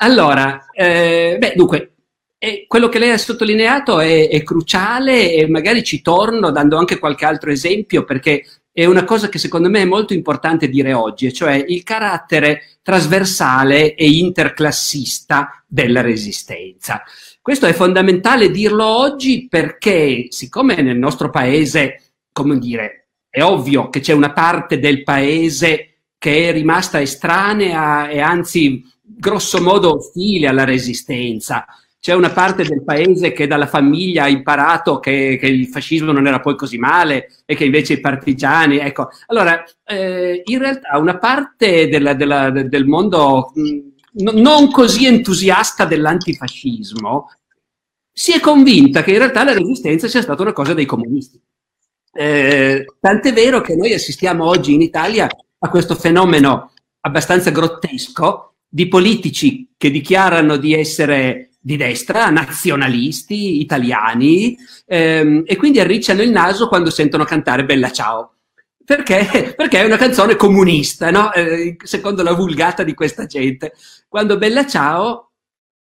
Allora, eh, beh, dunque, eh, quello che lei ha sottolineato è, è cruciale e magari ci torno dando anche qualche altro esempio perché è una cosa che secondo me è molto importante dire oggi, cioè il carattere trasversale e interclassista della resistenza. Questo è fondamentale dirlo oggi perché, siccome nel nostro paese, come dire, è ovvio che c'è una parte del paese che è rimasta estranea e anzi grosso modo ostile alla resistenza, c'è una parte del paese che dalla famiglia ha imparato che, che, il fascismo non era poi così male e che invece i partigiani, ecco. Allora, eh, in realtà una parte della, della, del mondo mh, non così entusiasta dell'antifascismo si è convinta che in realtà la resistenza sia stata una cosa dei comunisti. Eh, tant'è vero che noi assistiamo oggi in Italia a questo fenomeno abbastanza grottesco di politici che dichiarano di essere di destra, nazionalisti, italiani, ehm, e quindi arricciano il naso quando sentono cantare Bella Ciao. Perché? Perché è una canzone comunista, no? eh, secondo la vulgata di questa gente. Quando Bella Ciao,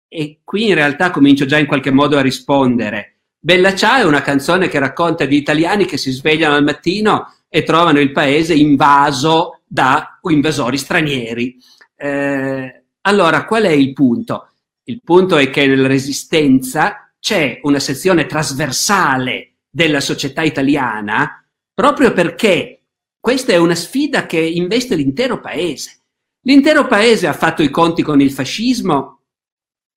e qui in realtà comincio già in qualche modo a rispondere, Bella Ciao è una canzone che racconta di italiani che si svegliano al mattino e trovano il paese invaso da invasori stranieri. Eh, allora, qual è il punto? Il punto è che nella resistenza c'è una sezione trasversale della società italiana proprio perché questa è una sfida che investe l'intero paese. L'intero paese ha fatto i conti con il fascismo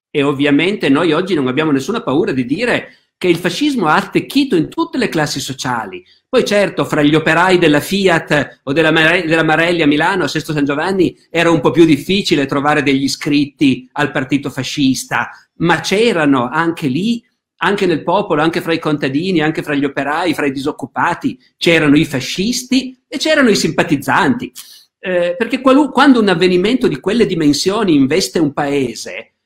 e ovviamente noi oggi non abbiamo nessuna paura di dire che il fascismo ha attecchito in tutte le classi sociali. Poi certo, fra gli operai della Fiat o della, Mare- della Marelli a Milano, a Sesto San Giovanni, era un po' più difficile trovare degli iscritti al partito fascista, ma c'erano anche lì, anche nel popolo, anche fra i contadini, anche fra gli operai, fra i disoccupati, c'erano i fascisti e c'erano i simpatizzanti. Eh, perché qualu- quando un avvenimento di quelle dimensioni investe un paese,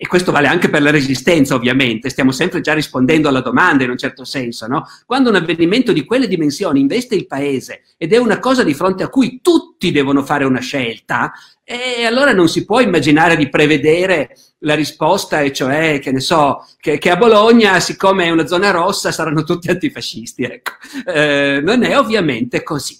e questo vale anche per la resistenza, ovviamente, stiamo sempre già rispondendo alla domanda in un certo senso, no? Quando un avvenimento di quelle dimensioni investe il paese ed è una cosa di fronte a cui tutti devono fare una scelta, e allora non si può immaginare di prevedere la risposta, e cioè, che ne so, che, che a Bologna, siccome è una zona rossa, saranno tutti antifascisti, ecco. Eh, non è ovviamente così.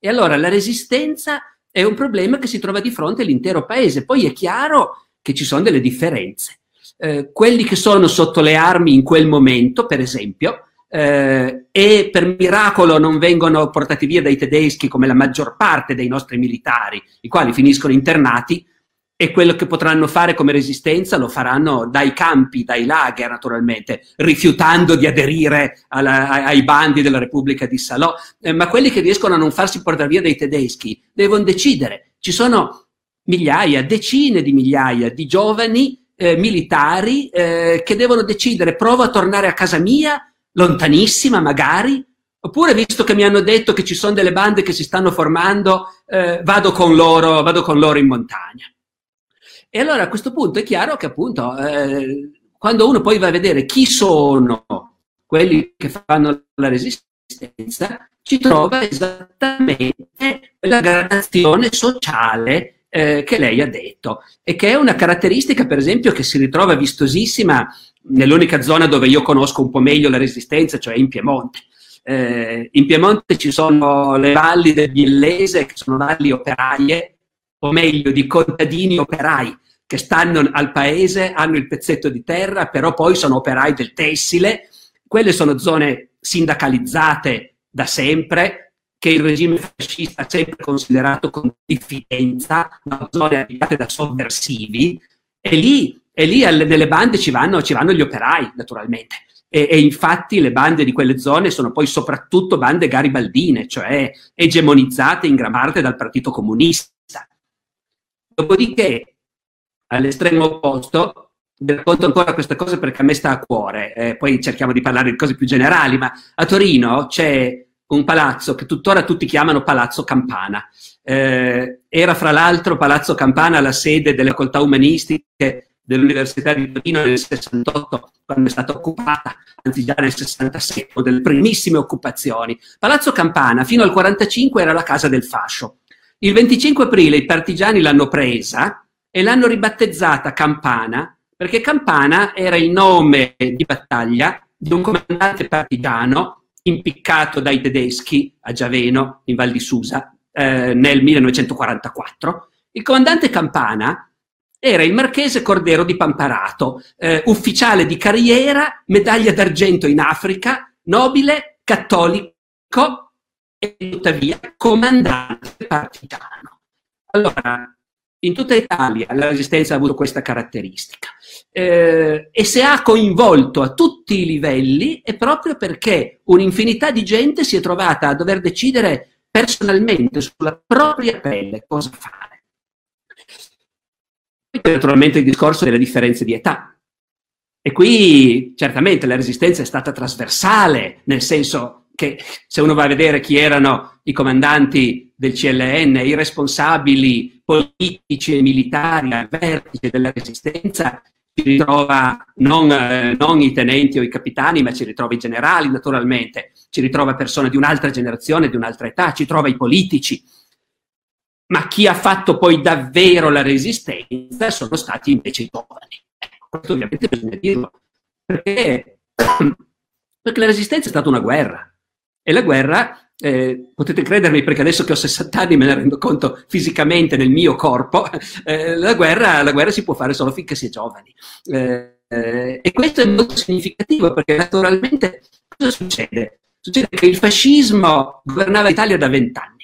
E allora la resistenza è un problema che si trova di fronte all'intero paese. Poi è chiaro che ci sono delle differenze. Eh, quelli che sono sotto le armi in quel momento, per esempio, eh, e per miracolo non vengono portati via dai tedeschi come la maggior parte dei nostri militari, i quali finiscono internati, e quello che potranno fare come resistenza lo faranno dai campi, dai lager naturalmente, rifiutando di aderire alla, ai bandi della Repubblica di Salò. Eh, ma quelli che riescono a non farsi portare via dai tedeschi devono decidere. Ci sono migliaia, decine di migliaia di giovani eh, militari eh, che devono decidere provo a tornare a casa mia, lontanissima magari, oppure visto che mi hanno detto che ci sono delle bande che si stanno formando, eh, vado, con loro, vado con loro in montagna. E allora a questo punto è chiaro che appunto eh, quando uno poi va a vedere chi sono quelli che fanno la resistenza, ci trova esattamente la gradazione sociale eh, che lei ha detto e che è una caratteristica, per esempio, che si ritrova vistosissima nell'unica zona dove io conosco un po' meglio la resistenza, cioè in Piemonte. Eh, in Piemonte ci sono le valli del Biellese, che sono valli operaie, o meglio di contadini operai, che stanno al paese, hanno il pezzetto di terra, però poi sono operai del tessile. Quelle sono zone sindacalizzate da sempre, che il regime fascista ha sempre considerato con diffidenza, zone abitate da sovversivi, e lì, e lì alle, nelle bande ci vanno, ci vanno, gli operai, naturalmente. E, e, infatti le bande di quelle zone sono poi soprattutto bande garibaldine, cioè egemonizzate in gran parte dal Partito Comunista. Dopodiché all'estremo opposto, vi racconto ancora questa cosa perché a me sta a cuore, eh, poi cerchiamo di parlare di cose più generali, ma a Torino c'è un palazzo che tuttora tutti chiamano Palazzo Campana. Eh, era fra l'altro Palazzo Campana la sede delle facoltà umanistiche dell'Università di Torino nel 68, quando è stata occupata, anzi già nel 67, delle primissime occupazioni. Palazzo Campana fino al 45 era la casa del fascio. Il 25 aprile i partigiani l'hanno presa e l'hanno ribattezzata Campana, perché Campana era il nome di battaglia di un comandante partigiano impiccato dai tedeschi a Giaveno, in Val di Susa, eh, nel 1944. Il comandante Campana era il marchese Cordero di Pamparato, eh, ufficiale di carriera, medaglia d'argento in Africa, nobile, cattolico e tuttavia comandante partigiano. Allora, in tutta Italia la resistenza ha avuto questa caratteristica eh, e se ha coinvolto a tutti i livelli è proprio perché un'infinità di gente si è trovata a dover decidere personalmente sulla propria pelle cosa fare. Poi naturalmente il discorso delle differenze di età. E qui certamente la resistenza è stata trasversale, nel senso che se uno va a vedere chi erano i comandanti del CLN, i responsabili politici e militari al vertice della resistenza, ci ritrova non, eh, non, i tenenti o i capitani, ma ci ritrova i generali naturalmente, ci ritrova persone di un'altra generazione, di un'altra età, ci trova i politici. Ma chi ha fatto poi davvero la resistenza sono stati invece i giovani. Ecco, questo ovviamente bisogna dirlo, perché, perché la resistenza è stata una guerra e la guerra, eh, potete credermi perché adesso che ho 60 anni me ne rendo conto fisicamente nel mio corpo, eh, la, guerra, la, guerra, si può fare solo finché si è giovani. Eh, eh, e questo è molto significativo perché naturalmente cosa succede? Succede che il fascismo governava l'Italia da vent'anni.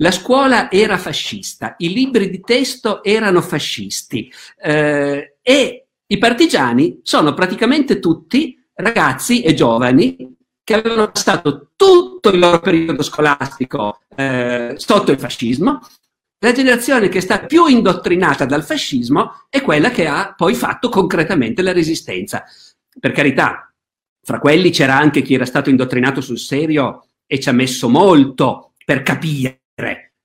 La scuola era fascista, i libri di testo erano fascisti eh, e i partigiani sono praticamente tutti ragazzi e giovani che avevano passato tutto il loro periodo scolastico eh, sotto il fascismo, la generazione che sta più indottrinata dal fascismo è quella che ha poi fatto concretamente la resistenza. Per carità, fra quelli c'era anche chi era stato indottrinato sul serio e ci ha messo molto per capire.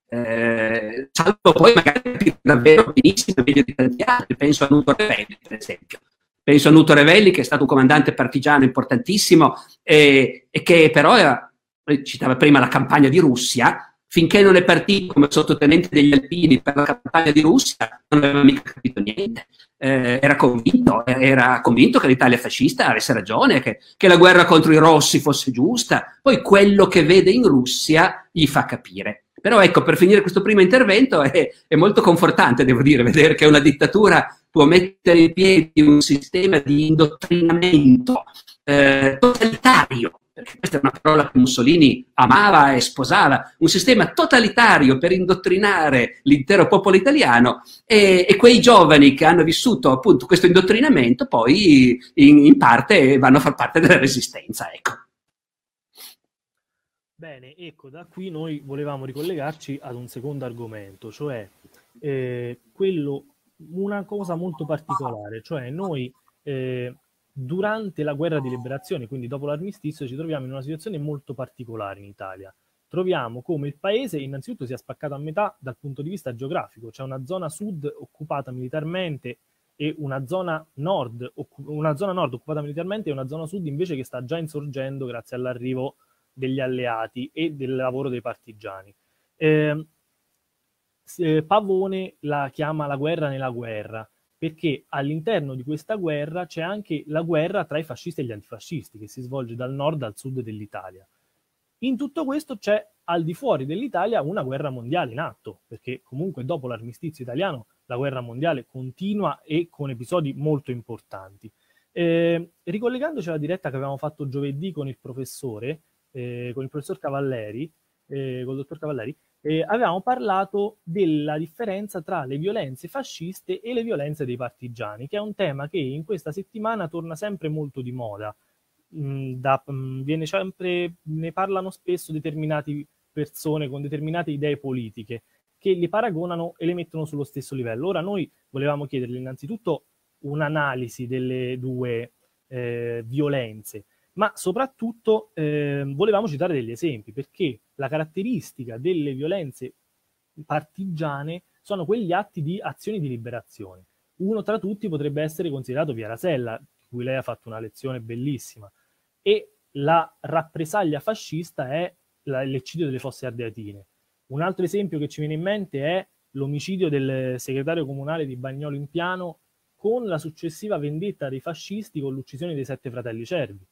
Eh, salvo poi magari davvero benissimo, meglio di tanti altri, penso a Nuto Revelli, per esempio. Penso a Nuto Revelli, che è stato un comandante partigiano importantissimo e, e che però era, citava prima la campagna di Russia, finché non è partito come sottotenente degli Alpini per la campagna di Russia, non aveva mica capito niente. Eh, era, convinto, era convinto che l'Italia fascista avesse ragione, che, che, la guerra contro i rossi fosse giusta. Poi quello che vede in Russia gli fa capire. Però ecco, per finire questo primo intervento è, è molto confortante, devo dire, vedere che una dittatura può mettere in piedi un sistema di indottrinamento eh, totalitario, perché questa è una parola che Mussolini amava e sposava, un sistema totalitario per indottrinare l'intero popolo italiano e, e quei giovani che hanno vissuto appunto questo indottrinamento poi in, in parte vanno a far parte della resistenza. Ecco. Bene, ecco, da qui noi volevamo ricollegarci ad un secondo argomento, cioè eh, quello una cosa molto particolare, cioè noi eh, durante la guerra di liberazione, quindi dopo l'armistizio, ci troviamo in una situazione molto particolare in Italia. Troviamo come il paese innanzitutto sia spaccato a metà dal punto di vista geografico, c'è una zona sud occupata militarmente e una zona nord, una zona nord occupata militarmente e una zona sud invece che sta già insorgendo grazie all'arrivo degli alleati e del lavoro dei partigiani. Eh, eh, Pavone la chiama la guerra nella guerra, perché all'interno di questa guerra c'è anche la guerra tra i fascisti e gli antifascisti, che si svolge dal nord al sud dell'Italia. In tutto questo c'è al di fuori dell'Italia una guerra mondiale in atto, perché comunque dopo l'armistizio italiano la guerra mondiale continua e con episodi molto importanti. Eh, ricollegandoci alla diretta che avevamo fatto giovedì con il professore, eh, con il professor Cavalleri, eh, con il dottor Cavalleri, eh, avevamo parlato della differenza tra le violenze fasciste e le violenze dei partigiani, che è un tema che in questa settimana torna sempre molto di moda. Mm, da, mm, sempre, ne parlano spesso determinate persone con determinate idee politiche che li paragonano e le mettono sullo stesso livello. Ora noi volevamo chiedergli innanzitutto un'analisi delle due eh, violenze, ma soprattutto eh, volevamo citare degli esempi, perché la caratteristica delle violenze partigiane sono quegli atti di azioni di liberazione. Uno tra tutti potrebbe essere considerato Via Rasella, di cui lei ha fatto una lezione bellissima, e la rappresaglia fascista è l'eccidio delle fosse ardeatine. Un altro esempio che ci viene in mente è l'omicidio del segretario comunale di Bagnolo in Piano con la successiva vendetta dei fascisti con l'uccisione dei sette fratelli cervi.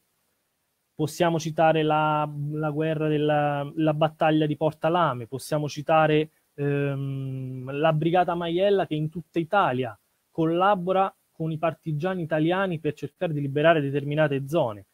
Possiamo citare la, la guerra della la battaglia di Porta Lame, possiamo citare ehm, la brigata Maiella che in tutta Italia collabora con i partigiani italiani per cercare di liberare determinate zone.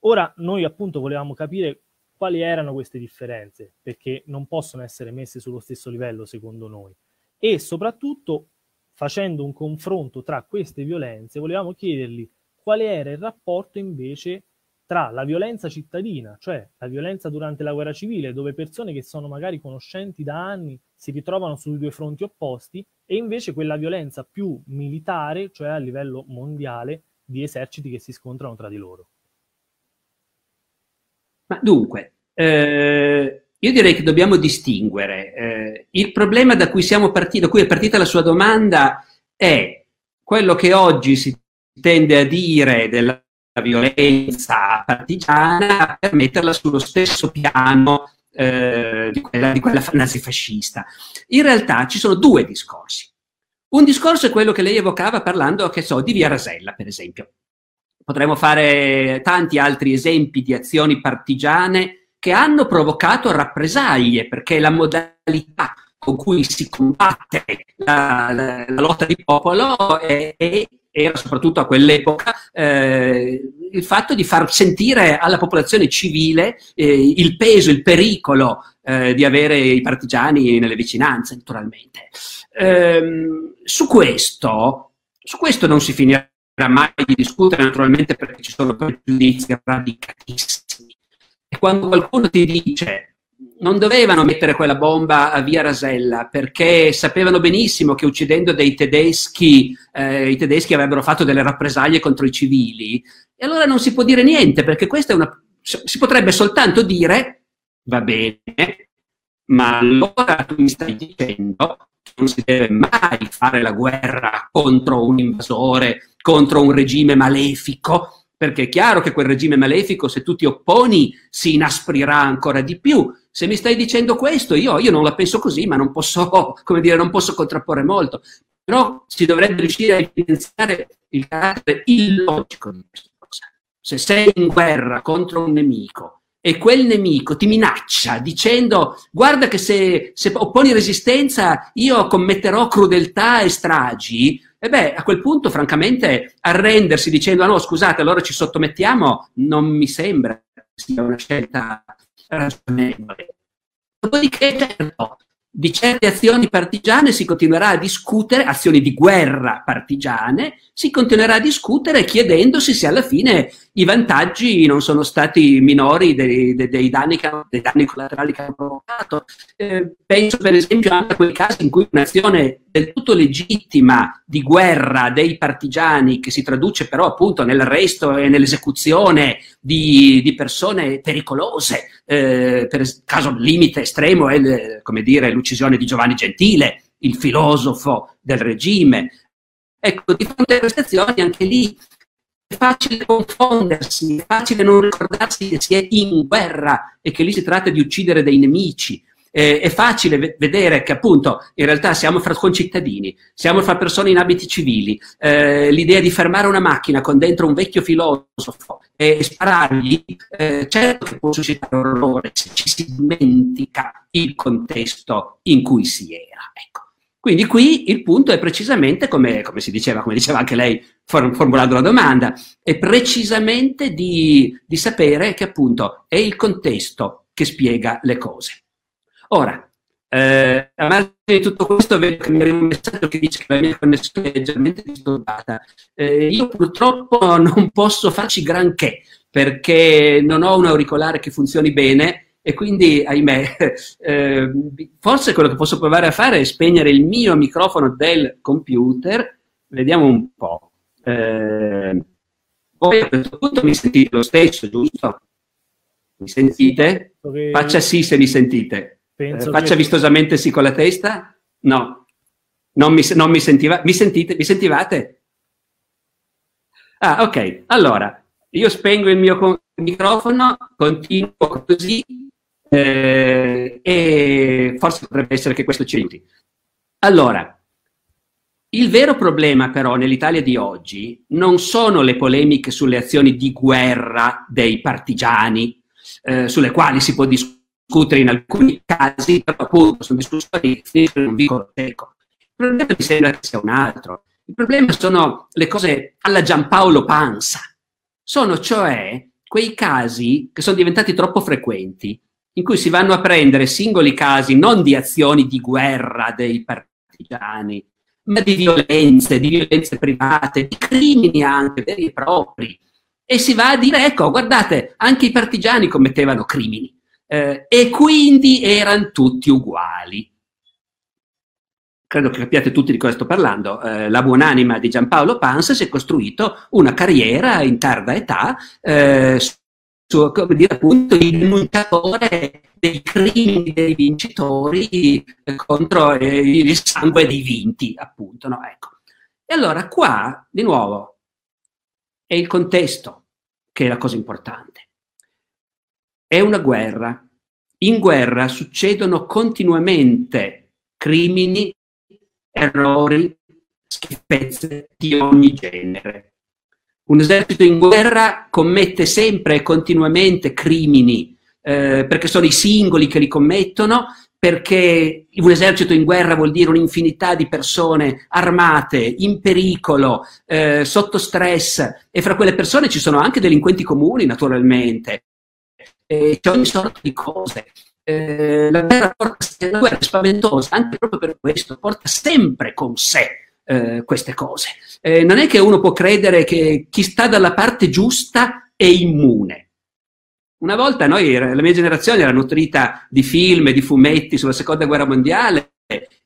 Ora noi appunto volevamo capire quali erano queste differenze, perché non possono essere messe sullo stesso livello secondo noi. E soprattutto, facendo un confronto tra queste violenze, volevamo chiedergli qual era il rapporto invece tra la violenza cittadina, cioè la violenza durante la guerra civile, dove persone che sono magari conoscenti da anni si ritrovano sui due fronti opposti, e invece quella violenza più militare, cioè a livello mondiale, di eserciti che si scontrano tra di loro. Ma dunque, eh, io direi che dobbiamo distinguere. Eh, il problema da cui, siamo partiti, da cui è partita la sua domanda è quello che oggi si tende a dire della violenza partigiana per metterla sullo stesso piano eh, di, quella, di quella nazifascista. In realtà ci sono due discorsi. Un discorso è quello che lei evocava parlando, che so, di Via Rasella, per esempio. Potremmo fare tanti altri esempi di azioni partigiane che hanno provocato rappresaglie, perché la modalità con cui si combatte la, la, la lotta di popolo è, è, era soprattutto a quell'epoca eh, il fatto di far sentire alla popolazione civile eh, il peso, il pericolo eh, di avere i partigiani nelle vicinanze, naturalmente. Ehm, su questo, su questo non si finirà mai di discutere naturalmente perché ci sono pregiudizi radicatissimi. E quando qualcuno ti dice non dovevano mettere quella bomba a via Rasella perché sapevano benissimo che uccidendo dei tedeschi, eh, i tedeschi avrebbero fatto delle rappresaglie contro i civili, e allora non si può dire niente perché questa è una... si potrebbe soltanto dire, va bene, ma allora tu mi stai dicendo non si deve mai fare la guerra contro un invasore, contro un regime malefico, perché è chiaro che quel regime malefico, se tu ti opponi, si inasprirà ancora di più. Se mi stai dicendo questo, io, io non la penso così, ma non posso, dire, non posso contrapporre molto. Però si dovrebbe riuscire a evidenziare il carattere illogico di questa cosa. Se sei in guerra contro un nemico e quel nemico ti minaccia dicendo guarda che se, se opponi resistenza io commetterò crudeltà e stragi, e beh, a quel punto, francamente, arrendersi dicendo ah no, scusate, allora ci sottomettiamo, non mi sembra sia una scelta ragionevole. Dopodiché, certo, di certe azioni partigiane si continuerà a discutere, azioni di guerra partigiane, si continuerà a discutere chiedendosi se alla fine i vantaggi non sono stati minori dei, dei, dei, danni, che, dei danni, collaterali che hanno provocato. Eh, penso per esempio anche a quei casi in cui un'azione del tutto legittima di guerra dei partigiani, che si traduce però appunto nell'arresto e nell'esecuzione di, di persone pericolose, eh, per caso limite estremo è come dire, l'uccisione di Giovanni Gentile, il filosofo del regime. Ecco, di fronte a queste azioni anche lì facile confondersi, è facile non ricordarsi che si è in guerra e che lì si tratta di uccidere dei nemici eh, è facile vedere che appunto in realtà siamo fra concittadini, siamo fra persone in abiti civili, eh, l'idea di fermare una macchina con dentro un vecchio filosofo e sparargli, eh, certo che può suscitare orrore se ci si dimentica il contesto in cui si era. Ecco. Quindi qui il punto è precisamente, come, come, si diceva, come diceva anche lei formulando la domanda, è precisamente di, di sapere che appunto è il contesto che spiega le cose. Ora, eh, a margine di tutto questo vedo che mi arriva un messaggio che dice che la mia connessione è leggermente disturbata. Eh, io purtroppo non posso farci granché perché non ho un auricolare che funzioni bene e quindi, ahimè, eh, forse quello che posso provare a fare è spegnere il mio microfono del computer. Vediamo un po'. Eh, voi a questo punto mi sentite lo stesso, giusto? Mi sentite? Faccia sì se mi sentite. Eh, faccia vistosamente sì con la testa? No. Non mi, non mi sentiva. Mi sentite? Mi sentivate? Ah, ok. Allora, io spengo il mio microfono, continuo così eh, e forse potrebbe essere che questo ci aiuti. Allora, il vero problema però nell'Italia di oggi non sono le polemiche sulle azioni di guerra dei partigiani, eh, sulle quali si può discutere in alcuni casi, però appunto sono discussioni che non dicono secco. Il problema mi sembra che sia un altro. Il problema sono le cose alla Giampaolo Panza. Sono cioè quei casi che sono diventati troppo frequenti, in cui si vanno a prendere singoli casi non di azioni di guerra dei partigiani, ma di violenze, di violenze private, di crimini anche veri e propri. E si va a dire, ecco, guardate, anche i partigiani commettevano crimini eh, e quindi erano tutti uguali. Credo che capiate tutti di cosa sto parlando. Eh, la buonanima di Giampaolo Pans si è costruito una carriera in tarda età eh, su, come dire, appunto, il denunciatore dei crimini dei vincitori contro eh, il sangue dei vinti, appunto. No? Ecco. E allora qua, di nuovo, è il contesto che è la cosa importante. È una guerra. In guerra succedono continuamente crimini, errori, schifezze di ogni genere. Un esercito in guerra commette sempre e continuamente crimini eh, perché sono i singoli che li commettono, perché un esercito in guerra vuol dire un'infinità di persone armate, in pericolo, eh, sotto stress e fra quelle persone ci sono anche delinquenti comuni naturalmente, e c'è ogni sorta di cose. Eh, la, guerra porta, la guerra è spaventosa anche proprio per questo, porta sempre con sé eh, queste cose. Eh, non è che uno può credere che chi sta dalla parte giusta è immune. Una volta noi, la mia generazione era nutrita di film e di fumetti sulla seconda guerra mondiale,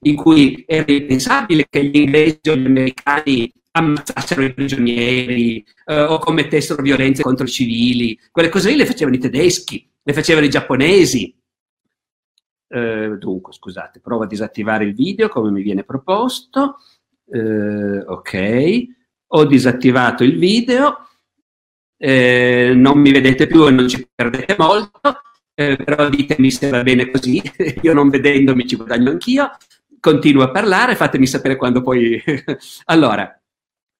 in cui era impensabile che gli inglesi o gli americani ammazzassero i prigionieri eh, o commettessero violenze contro i civili. Quelle cose lì le facevano i tedeschi, le facevano i giapponesi. Eh, dunque, scusate, provo a disattivare il video come mi viene proposto. Eh, ok, ho disattivato il video. Eh, non mi vedete più e non ci perdete molto, eh, però ditemi se va bene così, io non vedendomi ci guadagno anch'io, continuo a parlare, fatemi sapere quando poi... allora,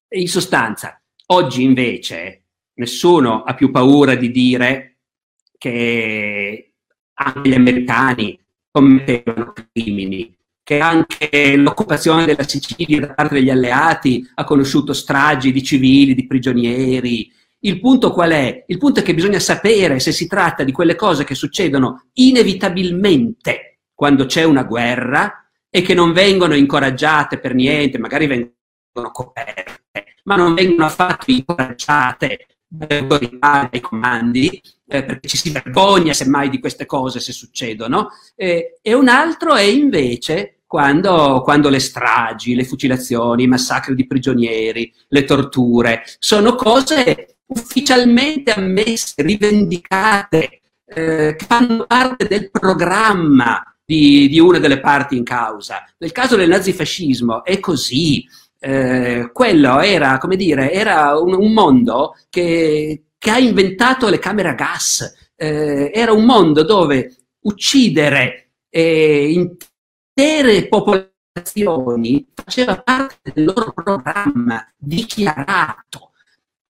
in sostanza, oggi invece nessuno ha più paura di dire che anche gli americani commettevano crimini, che anche l'occupazione della Sicilia da parte degli alleati ha conosciuto stragi di civili, di prigionieri, il punto qual è? Il punto è che bisogna sapere se si tratta di quelle cose che succedono inevitabilmente quando c'è una guerra e che non vengono incoraggiate per niente, magari vengono coperte, ma non vengono affatto incoraggiate dalle autorità, dai comandi, eh, perché ci si vergogna semmai di queste cose se succedono, eh, e un altro è invece quando, quando, le stragi, le fucilazioni, i massacri di prigionieri, le torture, sono cose ufficialmente ammesse, rivendicate, eh, che fanno parte del programma di, di, una delle parti in causa. Nel caso del nazifascismo è così. Eh, quello era, come dire, era un, un mondo che, che, ha inventato le camere a gas. Eh, era un mondo dove uccidere eh, intere popolazioni faceva parte del loro programma dichiarato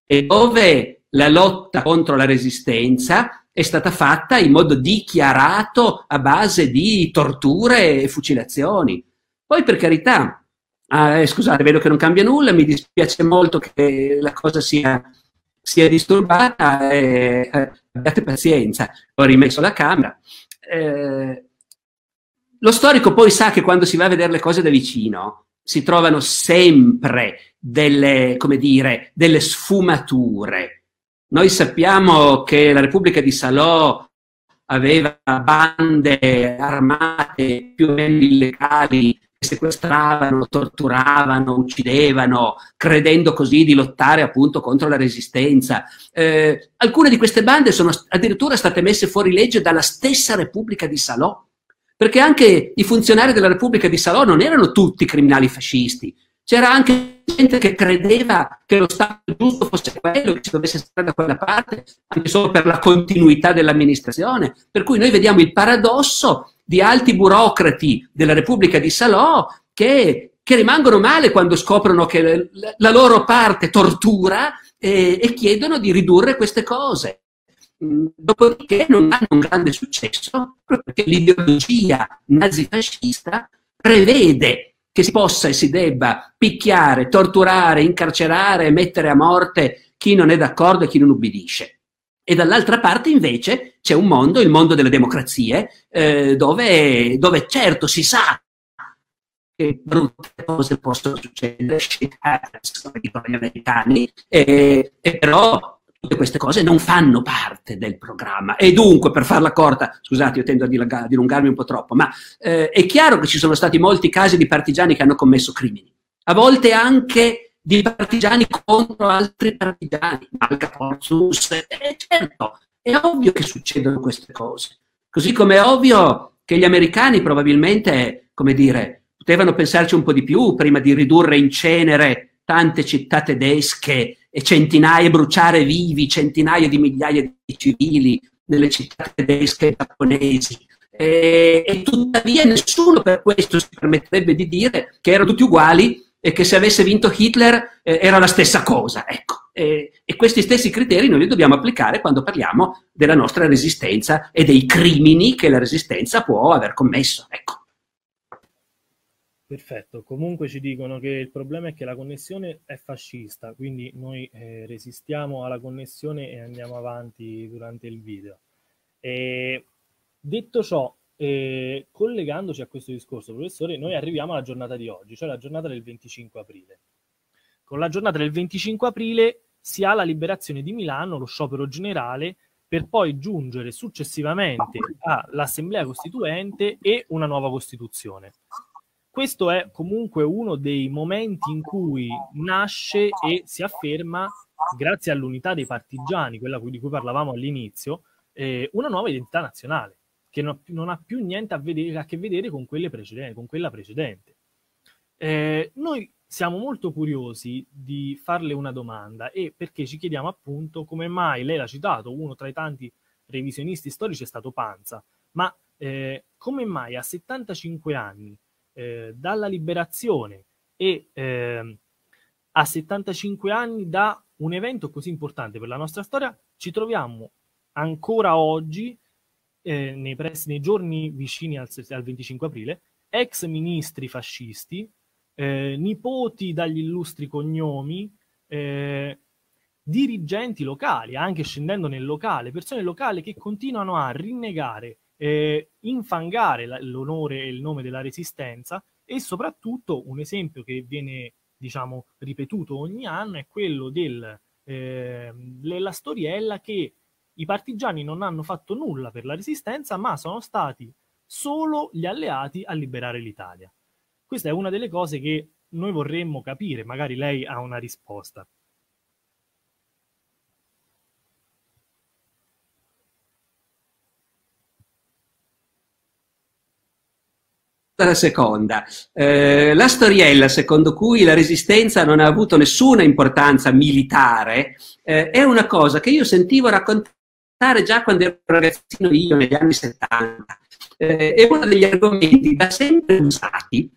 e dove la lotta contro la resistenza è stata fatta in modo dichiarato a base di torture e fucilazioni. Poi per carità, ah, eh, scusate, vedo che non cambia nulla, mi dispiace molto che la cosa sia, sia disturbata, eh, eh, abbiate pazienza, ho rimesso la camera. Eh, lo storico poi sa che quando si va a vedere le cose da vicino, si trovano sempre delle, dire, delle sfumature. Noi sappiamo che la Repubblica di Salò aveva bande armate più o meno illegali che sequestravano, torturavano, uccidevano, credendo così di lottare appunto contro la resistenza. Eh, alcune di queste bande sono addirittura state messe fuori legge dalla stessa Repubblica di Salò, perché anche i funzionari della Repubblica di Salò non erano tutti criminali fascisti, c'era anche gente che credeva che lo Stato giusto fosse quello, che si dovesse stare da quella parte, anche solo per la continuità dell'amministrazione. Per cui noi vediamo il paradosso di alti burocrati della Repubblica di Salò che, che rimangono male quando scoprono che la, loro parte tortura e, e chiedono di ridurre queste cose. Mm, dopodiché non hanno un grande successo perché l'ideologia nazifascista prevede che si possa e si debba picchiare, torturare, incarcerare, mettere a morte chi non è d'accordo e chi non ubbidisce. E dall'altra parte invece c'è un mondo, il mondo delle democrazie, eh, dove, dove certo si sa che brutte cose possono succedere, come dicono gli americani, e, e però tutte queste cose non fanno parte del programma. E dunque, per farla corta, scusate, io tendo a dilungarmi un po' troppo, ma eh, è chiaro che ci sono stati molti casi di partigiani che hanno commesso crimini, a volte anche di partigiani contro altri partigiani, Malca Porzus, eh, certo, è ovvio che succedono queste cose. Così come è ovvio che gli americani probabilmente, come dire, potevano pensarci un po' di più prima di ridurre in cenere tante città tedesche e centinaia, bruciare vivi centinaia di migliaia di civili nelle città tedesche e giapponesi. E, e, tuttavia nessuno per questo si permetterebbe di dire che erano tutti uguali e che se avesse vinto Hitler eh, era la stessa cosa. Ecco. E, e, questi stessi criteri noi li dobbiamo applicare quando parliamo della nostra resistenza e dei crimini che la resistenza può aver commesso. Ecco. Perfetto, comunque ci dicono che il problema è che la connessione è fascista, quindi noi eh, resistiamo alla connessione e andiamo avanti durante il video. E detto ciò, eh, collegandoci a questo discorso, professore, noi arriviamo alla giornata di oggi, cioè la giornata del 25 aprile. Con la giornata del 25 aprile si ha la liberazione di Milano, lo sciopero generale, per poi giungere successivamente all'Assemblea Costituente e una nuova Costituzione questo è comunque uno dei momenti in cui nasce e si afferma, grazie all'unità dei partigiani, quella di cui parlavamo all'inizio, eh, una nuova identità nazionale, che non, non ha più niente a, vedere, a, che vedere con, con quella precedente. Eh, noi siamo molto curiosi di farle una domanda e perché ci chiediamo appunto come mai, lei l'ha citato, uno tra i tanti revisionisti storici è stato Panza, ma eh, come mai a 75 anni eh, dalla liberazione e eh, a 75 anni da un evento così importante per la nostra storia, ci troviamo ancora oggi, eh, nei, pres- nei, giorni vicini al, al, 25 aprile, ex ministri fascisti, eh, nipoti dagli illustri cognomi, eh, dirigenti locali, anche scendendo nel locale, persone locali che continuano a rinnegare eh, infangare la, l'onore e il nome della resistenza e soprattutto un esempio che viene diciamo ripetuto ogni anno è quello del, eh, della storiella che i partigiani non hanno fatto nulla per la resistenza ma sono stati solo gli alleati a liberare l'Italia. Questa è una delle cose che noi vorremmo capire, magari lei ha una risposta. La seconda. Eh, la storiella secondo cui la resistenza non ha avuto nessuna importanza militare eh, è una cosa che io sentivo raccontare già quando ero ragazzino io negli anni 70. Eh, è uno degli argomenti da sempre usati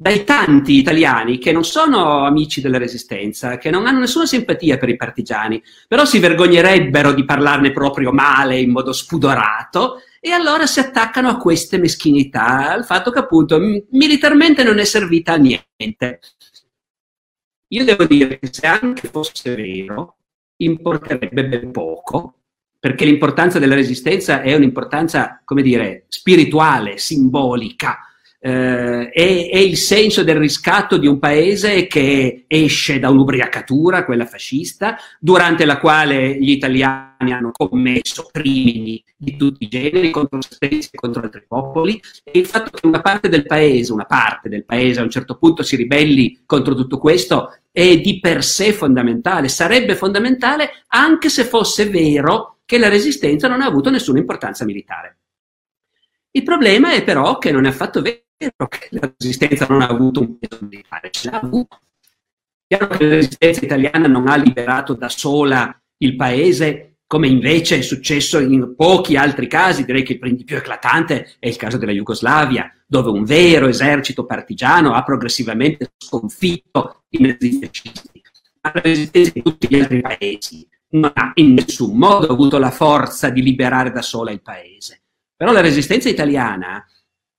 dai tanti italiani che non sono amici della resistenza, che non hanno nessuna simpatia per i partigiani, però si vergognerebbero di parlarne proprio male, in modo spudorato, e allora si attaccano a queste meschinità, al fatto che appunto militarmente non è servita a niente. Io devo dire che se anche fosse vero, importerebbe ben poco, perché l'importanza della resistenza è un'importanza, come dire, spirituale, simbolica. Eh, è, è, il senso del riscatto di un paese che esce da un'ubriacatura, quella fascista, durante la quale gli italiani hanno commesso crimini di tutti i generi contro se stessi e contro altri popoli, e il fatto che una parte del paese, una parte del paese a un certo punto si ribelli contro tutto questo è di per sé fondamentale, sarebbe fondamentale anche se fosse vero che la resistenza non ha avuto nessuna importanza militare. Il problema è però che non è affatto vero che la resistenza non ha avuto un peso militare, ce l'ha avuto. È chiaro che la resistenza italiana non ha liberato da sola il paese, come invece è successo in pochi altri casi, direi che il più eclatante è il caso della Jugoslavia, dove un vero esercito partigiano ha progressivamente sconfitto i nazisti. Ma la resistenza di tutti gli altri paesi non ha in nessun modo avuto la forza di liberare da sola il paese. Però la resistenza italiana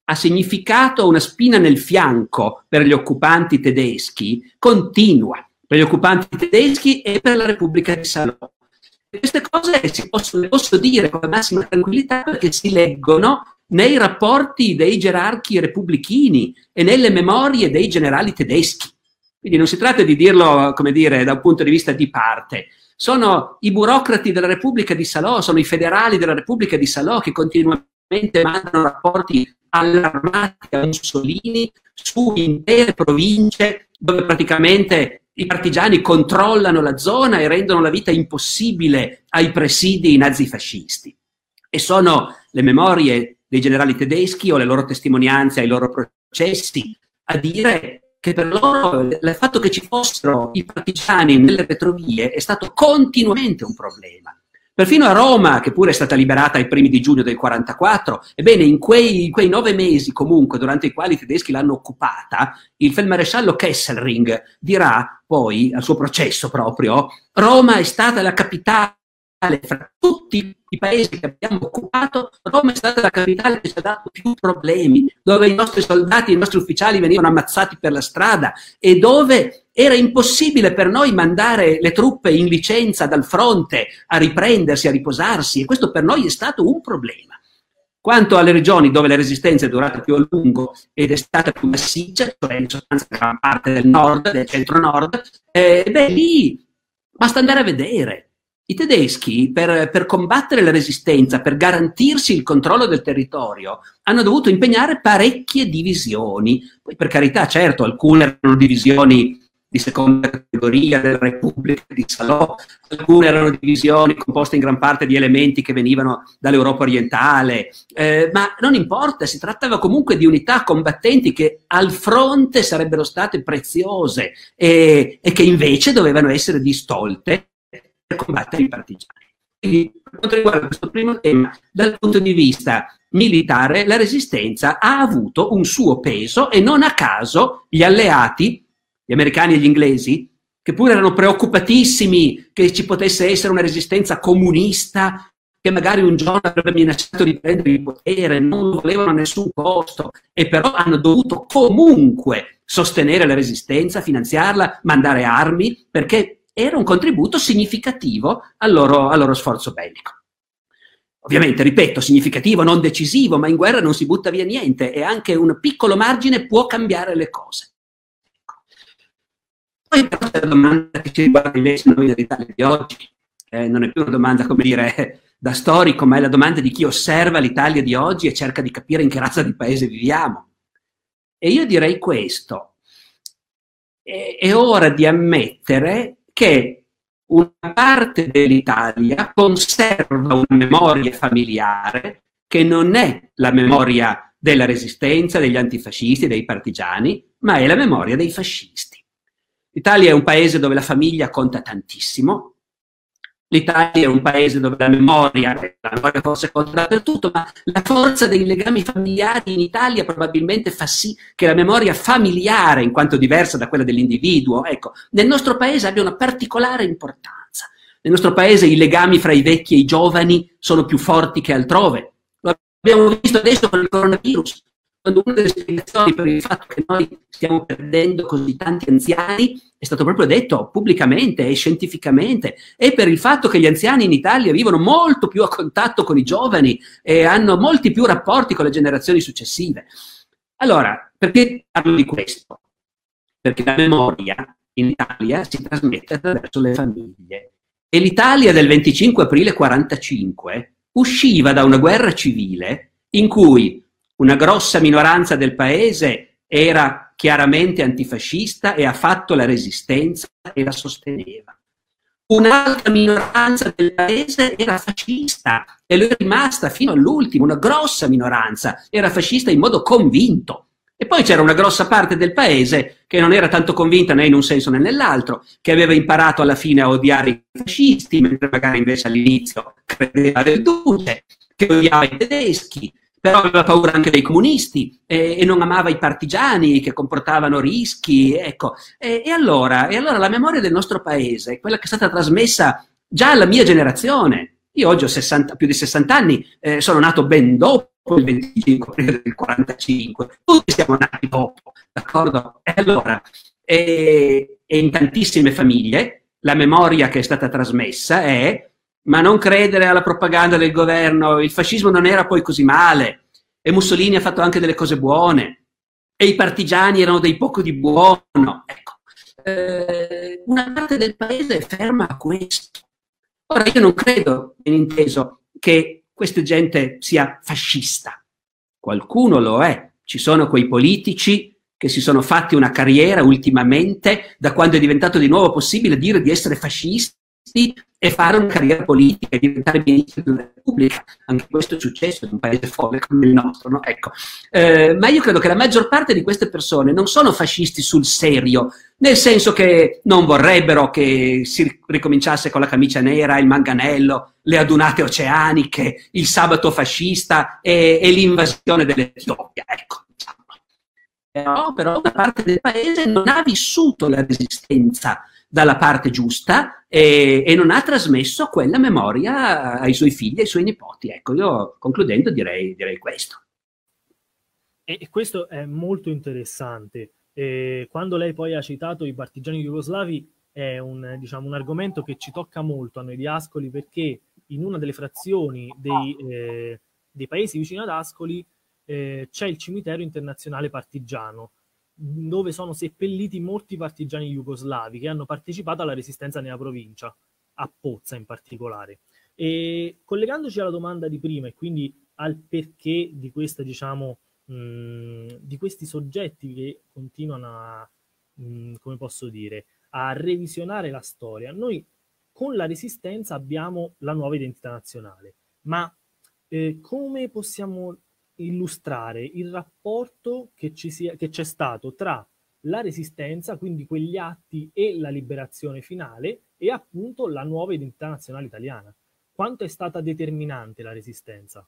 ha significato una spina nel fianco per gli occupanti tedeschi continua, per gli occupanti tedeschi e per la Repubblica di Salò. Queste cose si possono, posso dire con la massima tranquillità perché si leggono nei rapporti dei gerarchi repubblichini e nelle memorie dei generali tedeschi. Quindi non si tratta di dirlo, come dire, da un punto di vista di parte. Sono i burocrati della Repubblica di Salò, sono i federali della Repubblica di Salò che continuamente mandano rapporti allarmati a Mussolini su intere province dove praticamente i partigiani controllano la zona e rendono la vita impossibile ai presidi nazifascisti. E sono le memorie dei generali tedeschi o le loro testimonianze ai loro processi a dire che per loro il fatto che ci fossero i partigiani nelle retrovie è stato continuamente un problema. Perfino a Roma, che pure è stata liberata ai primi di giugno del 44, ebbene in quei, in quei nove mesi comunque durante i quali i tedeschi l'hanno occupata, il feldmaresciallo Kesselring dirà poi al suo processo proprio, Roma è stata la capitale fra tutti i paesi che abbiamo occupato, Roma è stata la capitale che ci ha dato più problemi, dove i nostri soldati, i nostri ufficiali venivano ammazzati per la strada e dove era impossibile per noi mandare le truppe in licenza dal fronte a riprendersi, a riposarsi e questo per noi è stato un problema. Quanto alle regioni dove la resistenza è durata più a lungo ed è stata più massiccia, cioè in sostanza gran parte del nord, del centro-nord, eh, beh lì basta andare a vedere i tedeschi, per, per, combattere la resistenza, per garantirsi il controllo del territorio, hanno dovuto impegnare parecchie divisioni. Poi, per carità, certo, alcune erano divisioni di seconda categoria della Repubblica di Salò, alcune erano divisioni composte in gran parte di elementi che venivano dall'Europa orientale, eh, ma non importa, si trattava comunque di unità combattenti che al fronte sarebbero state preziose e, e che invece dovevano essere distolte combattere i partigiani. Quindi, per quanto riguarda questo primo tema, dal punto di vista militare, la resistenza ha avuto un suo peso e non a caso gli alleati, gli americani e gli inglesi, che pure erano preoccupatissimi che ci potesse essere una resistenza comunista, che magari un giorno avrebbe minacciato di prendere il potere, non lo volevano a nessun costo, e però hanno dovuto comunque sostenere la resistenza, finanziarla, mandare armi, perché era un contributo significativo al loro, al loro sforzo bellico. Ovviamente, ripeto, significativo, non decisivo, ma in guerra non si butta via niente e anche un piccolo margine può cambiare le cose. Poi però c'è la domanda che ci riguarda invece noi nell'Italia di oggi, eh, non è più una domanda, come dire, da storico, ma è la domanda di chi osserva l'Italia di oggi e cerca di capire in che razza di paese viviamo. E io direi questo, è, è ora di ammettere che una parte dell'Italia conserva una memoria familiare che non è la memoria della resistenza, degli antifascisti, dei partigiani, ma è la memoria dei fascisti. L'Italia è un paese dove la famiglia conta tantissimo, L'Italia è un paese dove la memoria, la memoria forse conta per tutto, ma la forza dei legami familiari in Italia probabilmente fa sì che la memoria familiare, in quanto diversa da quella dell'individuo, ecco, nel nostro paese abbia una particolare importanza. Nel nostro paese i legami fra i vecchi e i giovani sono più forti che altrove. Lo abbiamo visto adesso con il coronavirus una delle spiegazioni per il fatto che noi stiamo perdendo così tanti anziani è stato proprio detto pubblicamente e scientificamente, e per il fatto che gli anziani in Italia vivono molto più a contatto con i giovani e hanno molti più rapporti con le generazioni successive. Allora, perché parlo di questo? Perché la memoria in Italia si trasmette attraverso le famiglie. E l'Italia del 25 aprile 45 usciva da una guerra civile in cui una grossa minoranza del paese era chiaramente antifascista e ha fatto la resistenza e la sosteneva. Un'altra minoranza del paese era fascista e lo è rimasta fino all'ultimo, una grossa minoranza era fascista in modo convinto. E poi c'era una grossa parte del paese che non era tanto convinta né in un senso né nell'altro, che aveva imparato alla fine a odiare i fascisti, mentre magari invece all'inizio credeva del duce, che odiava i tedeschi, però aveva paura anche dei comunisti e, e non amava i partigiani che comportavano rischi. Ecco. E, e, allora, e allora la memoria del nostro paese, quella che è stata trasmessa già alla mia generazione, io oggi ho 60, più di 60 anni, eh, sono nato ben dopo il 25 aprile del 45, tutti siamo nati dopo, d'accordo? E allora, e, e in tantissime famiglie la memoria che è stata trasmessa è ma non credere alla propaganda del governo, il fascismo non era poi così male e Mussolini ha fatto anche delle cose buone e i partigiani erano dei poco di buono. Ecco, eh, una parte del paese è ferma a questo. Ora io non credo, in inteso, che questa gente sia fascista. Qualcuno lo è. Ci sono quei politici che si sono fatti una carriera ultimamente, da quando è diventato di nuovo possibile dire di essere fascisti e fare una carriera politica e diventare ministro della Repubblica. Anche questo è successo in un paese folle come il nostro. No? Ecco. Eh, ma io credo che la maggior parte di queste persone non sono fascisti sul serio, nel senso che non vorrebbero che si ricominciasse con la camicia nera, il manganello, le adunate oceaniche, il sabato fascista e, e l'invasione dell'Etiopia. Ecco. Però, però una parte del paese non ha vissuto la resistenza dalla parte giusta e, e, non ha trasmesso quella memoria ai suoi figli, ai suoi nipoti. Ecco, io concludendo direi, direi questo. E questo è molto interessante. E quando lei poi ha citato i partigiani jugoslavi è un, diciamo, un argomento che ci tocca molto a noi di Ascoli perché in una delle frazioni dei, eh, dei paesi vicino ad Ascoli eh, c'è il cimitero internazionale partigiano dove sono seppelliti molti partigiani jugoslavi che hanno partecipato alla resistenza nella provincia, a Pozza in particolare. E collegandoci alla domanda di prima e quindi al perché di questa, diciamo, mh, di questi soggetti che continuano a, mh, come posso dire, a revisionare la storia, noi con la resistenza abbiamo la nuova identità nazionale, ma eh, come possiamo illustrare il rapporto che, ci sia, che c'è stato tra la resistenza, quindi quegli atti e la liberazione finale, e appunto la nuova identità nazionale italiana. Quanto è stata determinante la resistenza?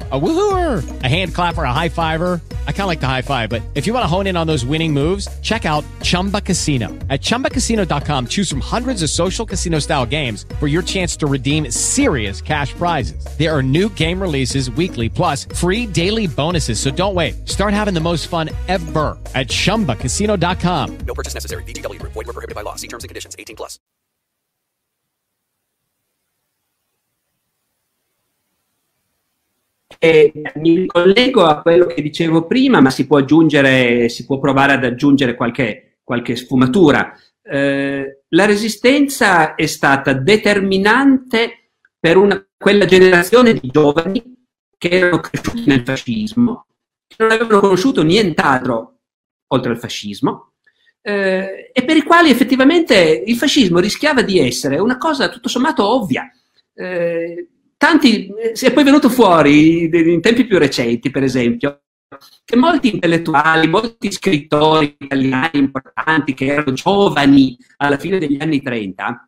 A woohooer, a hand clapper, a high fiver. I kind of like the high five, but if you want to hone in on those winning moves, check out Chumba Casino. At ChumbaCasino.com, choose from hundreds of social casino style games for your chance to redeem serious cash prizes. There are new game releases weekly, plus free daily bonuses. So don't wait. Start having the most fun ever at ChumbaCasino.com. No purchase necessary. VGW. Void were prohibited by law. See terms and conditions. 18 plus. Mi collego a quello che dicevo prima, ma si può aggiungere, si può provare ad aggiungere qualche, qualche sfumatura. Eh, la resistenza è stata determinante per una, quella generazione di giovani che erano cresciuti nel fascismo, che non avevano conosciuto nient'altro oltre al fascismo, eh, e per i quali effettivamente il fascismo rischiava di essere una cosa tutto sommato ovvia. Eh, tanti, si è poi venuto fuori in tempi più recenti, per esempio, che molti intellettuali, molti scrittori italiani importanti che erano giovani alla fine degli anni 30,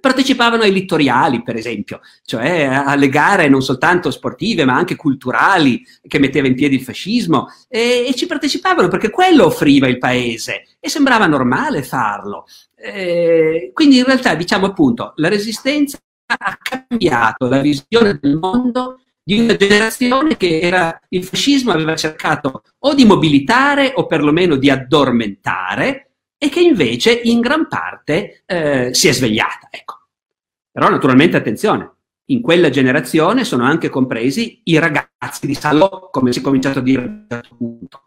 partecipavano ai littoriali, per esempio, cioè alle gare non soltanto sportive, ma anche culturali che metteva in piedi il fascismo, e, e ci partecipavano perché quello offriva il paese e sembrava normale farlo. Eh, quindi in realtà, diciamo appunto, la resistenza ha cambiato la visione del mondo di una generazione che era, il fascismo aveva cercato o di mobilitare o perlomeno di addormentare e che invece in gran parte eh, si è svegliata. Ecco. Però naturalmente attenzione, in quella generazione sono anche compresi i ragazzi di Salò, come si è cominciato a dire a un certo punto.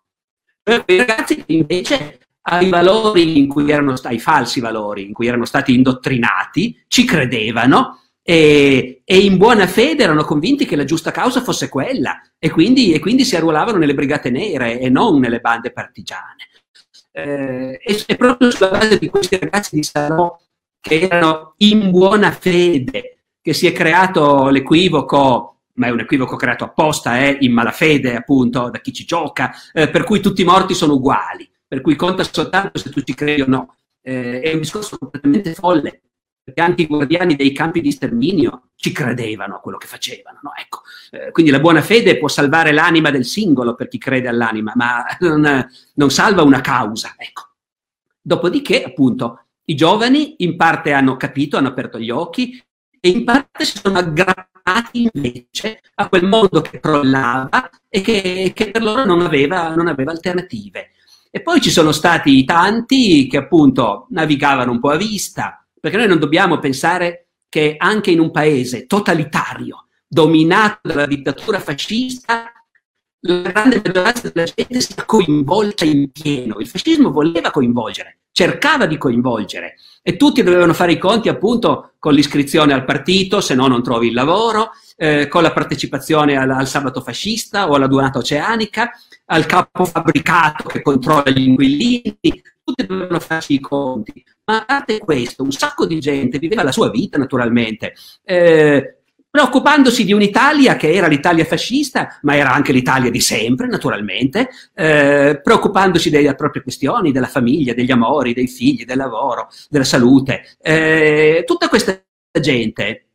Cioè, I ragazzi che invece ai valori in cui erano stati, ai falsi valori in cui erano stati indottrinati, ci credevano e, e, in buona fede erano convinti che la giusta causa fosse quella e quindi, e quindi si arruolavano nelle brigate nere e non nelle bande partigiane. Eh, e, proprio sulla base di questi ragazzi di Salò che erano in buona fede, che si è creato l'equivoco, ma è un equivoco creato apposta, eh, in malafede appunto da chi ci gioca, eh, per cui tutti i morti sono uguali, per cui conta soltanto se tu ci credi o no. Eh, è un discorso completamente folle, perché anche i guardiani dei campi di sterminio ci credevano a quello che facevano. No? Ecco. Eh, quindi la buona fede può salvare l'anima del singolo per chi crede all'anima, ma non, non salva una causa. Ecco. Dopodiché, appunto, i giovani in parte hanno capito, hanno aperto gli occhi e in parte si sono aggrappati invece a quel mondo che crollava e che, che per loro non aveva, non aveva alternative. E poi ci sono stati tanti che appunto navigavano un po' a vista, perché noi non dobbiamo pensare che anche in un paese totalitario, dominato dalla dittatura fascista, la grande maggioranza della gente sia coinvolta in pieno. Il fascismo voleva coinvolgere, cercava di coinvolgere e tutti dovevano fare i conti appunto con l'iscrizione al partito, se no non trovi il lavoro, eh, con la partecipazione al, al, sabato fascista o alla durata oceanica, al capo fabbricato che controlla gli inquilini, tutti dovevano farsi i conti. Ma a parte questo, un sacco di gente viveva la sua vita naturalmente. Eh, preoccupandosi di un'Italia che era l'Italia fascista, ma era anche l'Italia di sempre, naturalmente, eh, preoccupandosi delle proprie questioni, della famiglia, degli amori, dei figli, del lavoro, della salute. Eh, tutta questa gente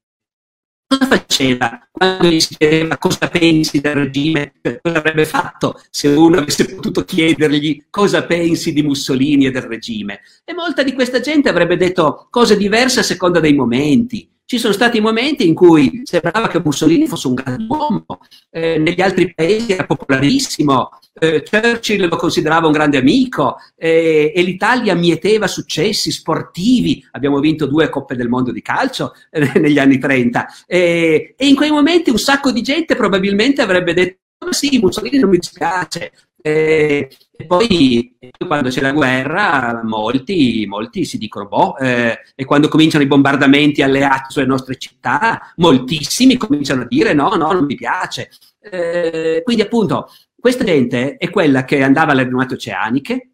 cosa faceva quando gli si chiedeva cosa pensi del regime, cioè, cosa avrebbe fatto se uno avesse potuto chiedergli cosa pensi di Mussolini e del regime? E molta di questa gente avrebbe detto cose diverse a seconda dei momenti ci sono stati momenti in cui sembrava che Mussolini fosse un grande uomo, eh, negli altri paesi era popolarissimo, eh, Churchill lo considerava un grande amico eh, e l'Italia mieteva successi sportivi, abbiamo vinto due coppe del mondo di calcio eh, negli anni 30 e in quei momenti un sacco di gente probabilmente avrebbe detto sì, Mussolini non mi dispiace, e, e poi quando c'è la guerra, molti, molti si dicono, boh, eh, e quando cominciano i bombardamenti alleati sulle nostre città, moltissimi cominciano a dire no, no, non mi piace. Eh, quindi appunto, questa gente è quella che andava alle riunioni oceaniche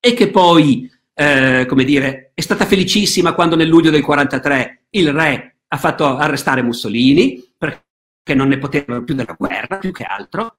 e che poi, eh, come dire, è stata felicissima quando nel luglio del 43 il re ha fatto arrestare Mussolini perché non ne potevano più della guerra, più che altro,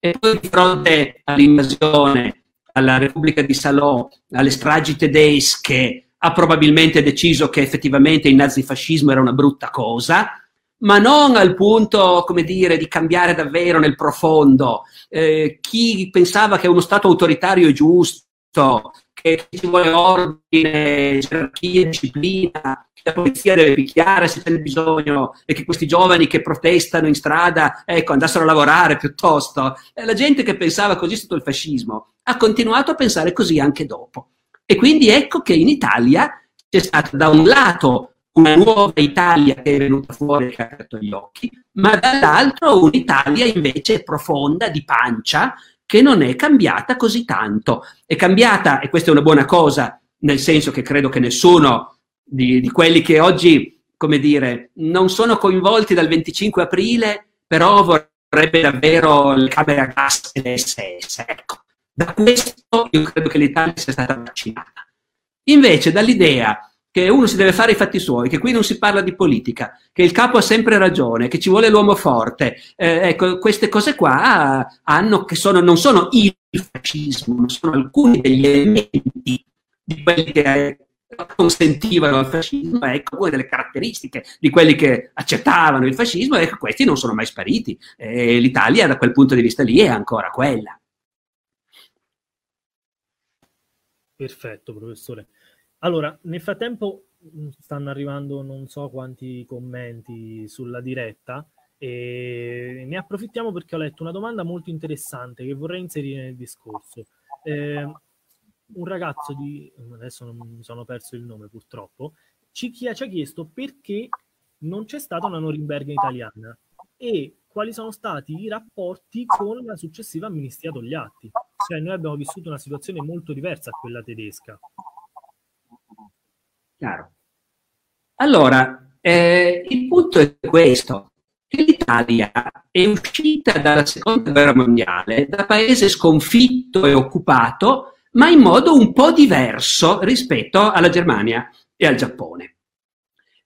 e poi di fronte all'invasione, alla Repubblica di Salò, alle stragi tedesche, ha probabilmente deciso che effettivamente il nazifascismo era una brutta cosa, ma non al punto, come dire, di cambiare davvero nel profondo. Eh, chi pensava che uno Stato autoritario è giusto, che ci vuole ordine, gerarchia, disciplina, la polizia deve picchiare se c'è bisogno e che questi giovani che protestano in strada, ecco, andassero a lavorare piuttosto. E la gente che pensava così sotto il fascismo ha continuato a pensare così anche dopo. E quindi ecco che in Italia c'è stata da un lato una nuova Italia che è venuta fuori e che ha aperto gli occhi, ma dall'altro un'Italia invece profonda, di pancia, che non è cambiata così tanto. È cambiata, e questa è una buona cosa, nel senso che credo che nessuno di, di quelli che oggi, come dire, non sono coinvolti dal 25 aprile, però vorrebbe davvero le camere a gas e le SS. Ecco, da questo io credo che l'Italia sia stata vaccinata. Invece dall'idea che uno si deve fare i fatti suoi, che qui non si parla di politica, che il capo ha sempre ragione, che ci vuole l'uomo forte. Eh, ecco, queste cose qua hanno, che sono, non sono il fascismo, ma sono alcuni degli elementi di quelli che consentivano il fascismo, ecco una delle caratteristiche di quelli che accettavano il fascismo, ecco questi non sono mai spariti. E L'Italia da quel punto di vista lì è ancora quella. Perfetto, professore. Allora, nel frattempo mh, stanno arrivando non so quanti commenti sulla diretta e ne approfittiamo perché ho letto una domanda molto interessante che vorrei inserire nel discorso. Eh, un ragazzo di, adesso non mi sono perso il nome purtroppo, ci, ci ha chiesto perché non c'è stata una Norimberga italiana e quali sono stati i rapporti con la successiva amnistia Togliatti. Cioè noi abbiamo vissuto una situazione molto diversa a quella tedesca. Chiaro. Allora, eh, il punto è questo, l'Italia è uscita dalla seconda guerra mondiale da paese sconfitto e occupato, ma in modo un po' diverso rispetto alla Germania e al Giappone.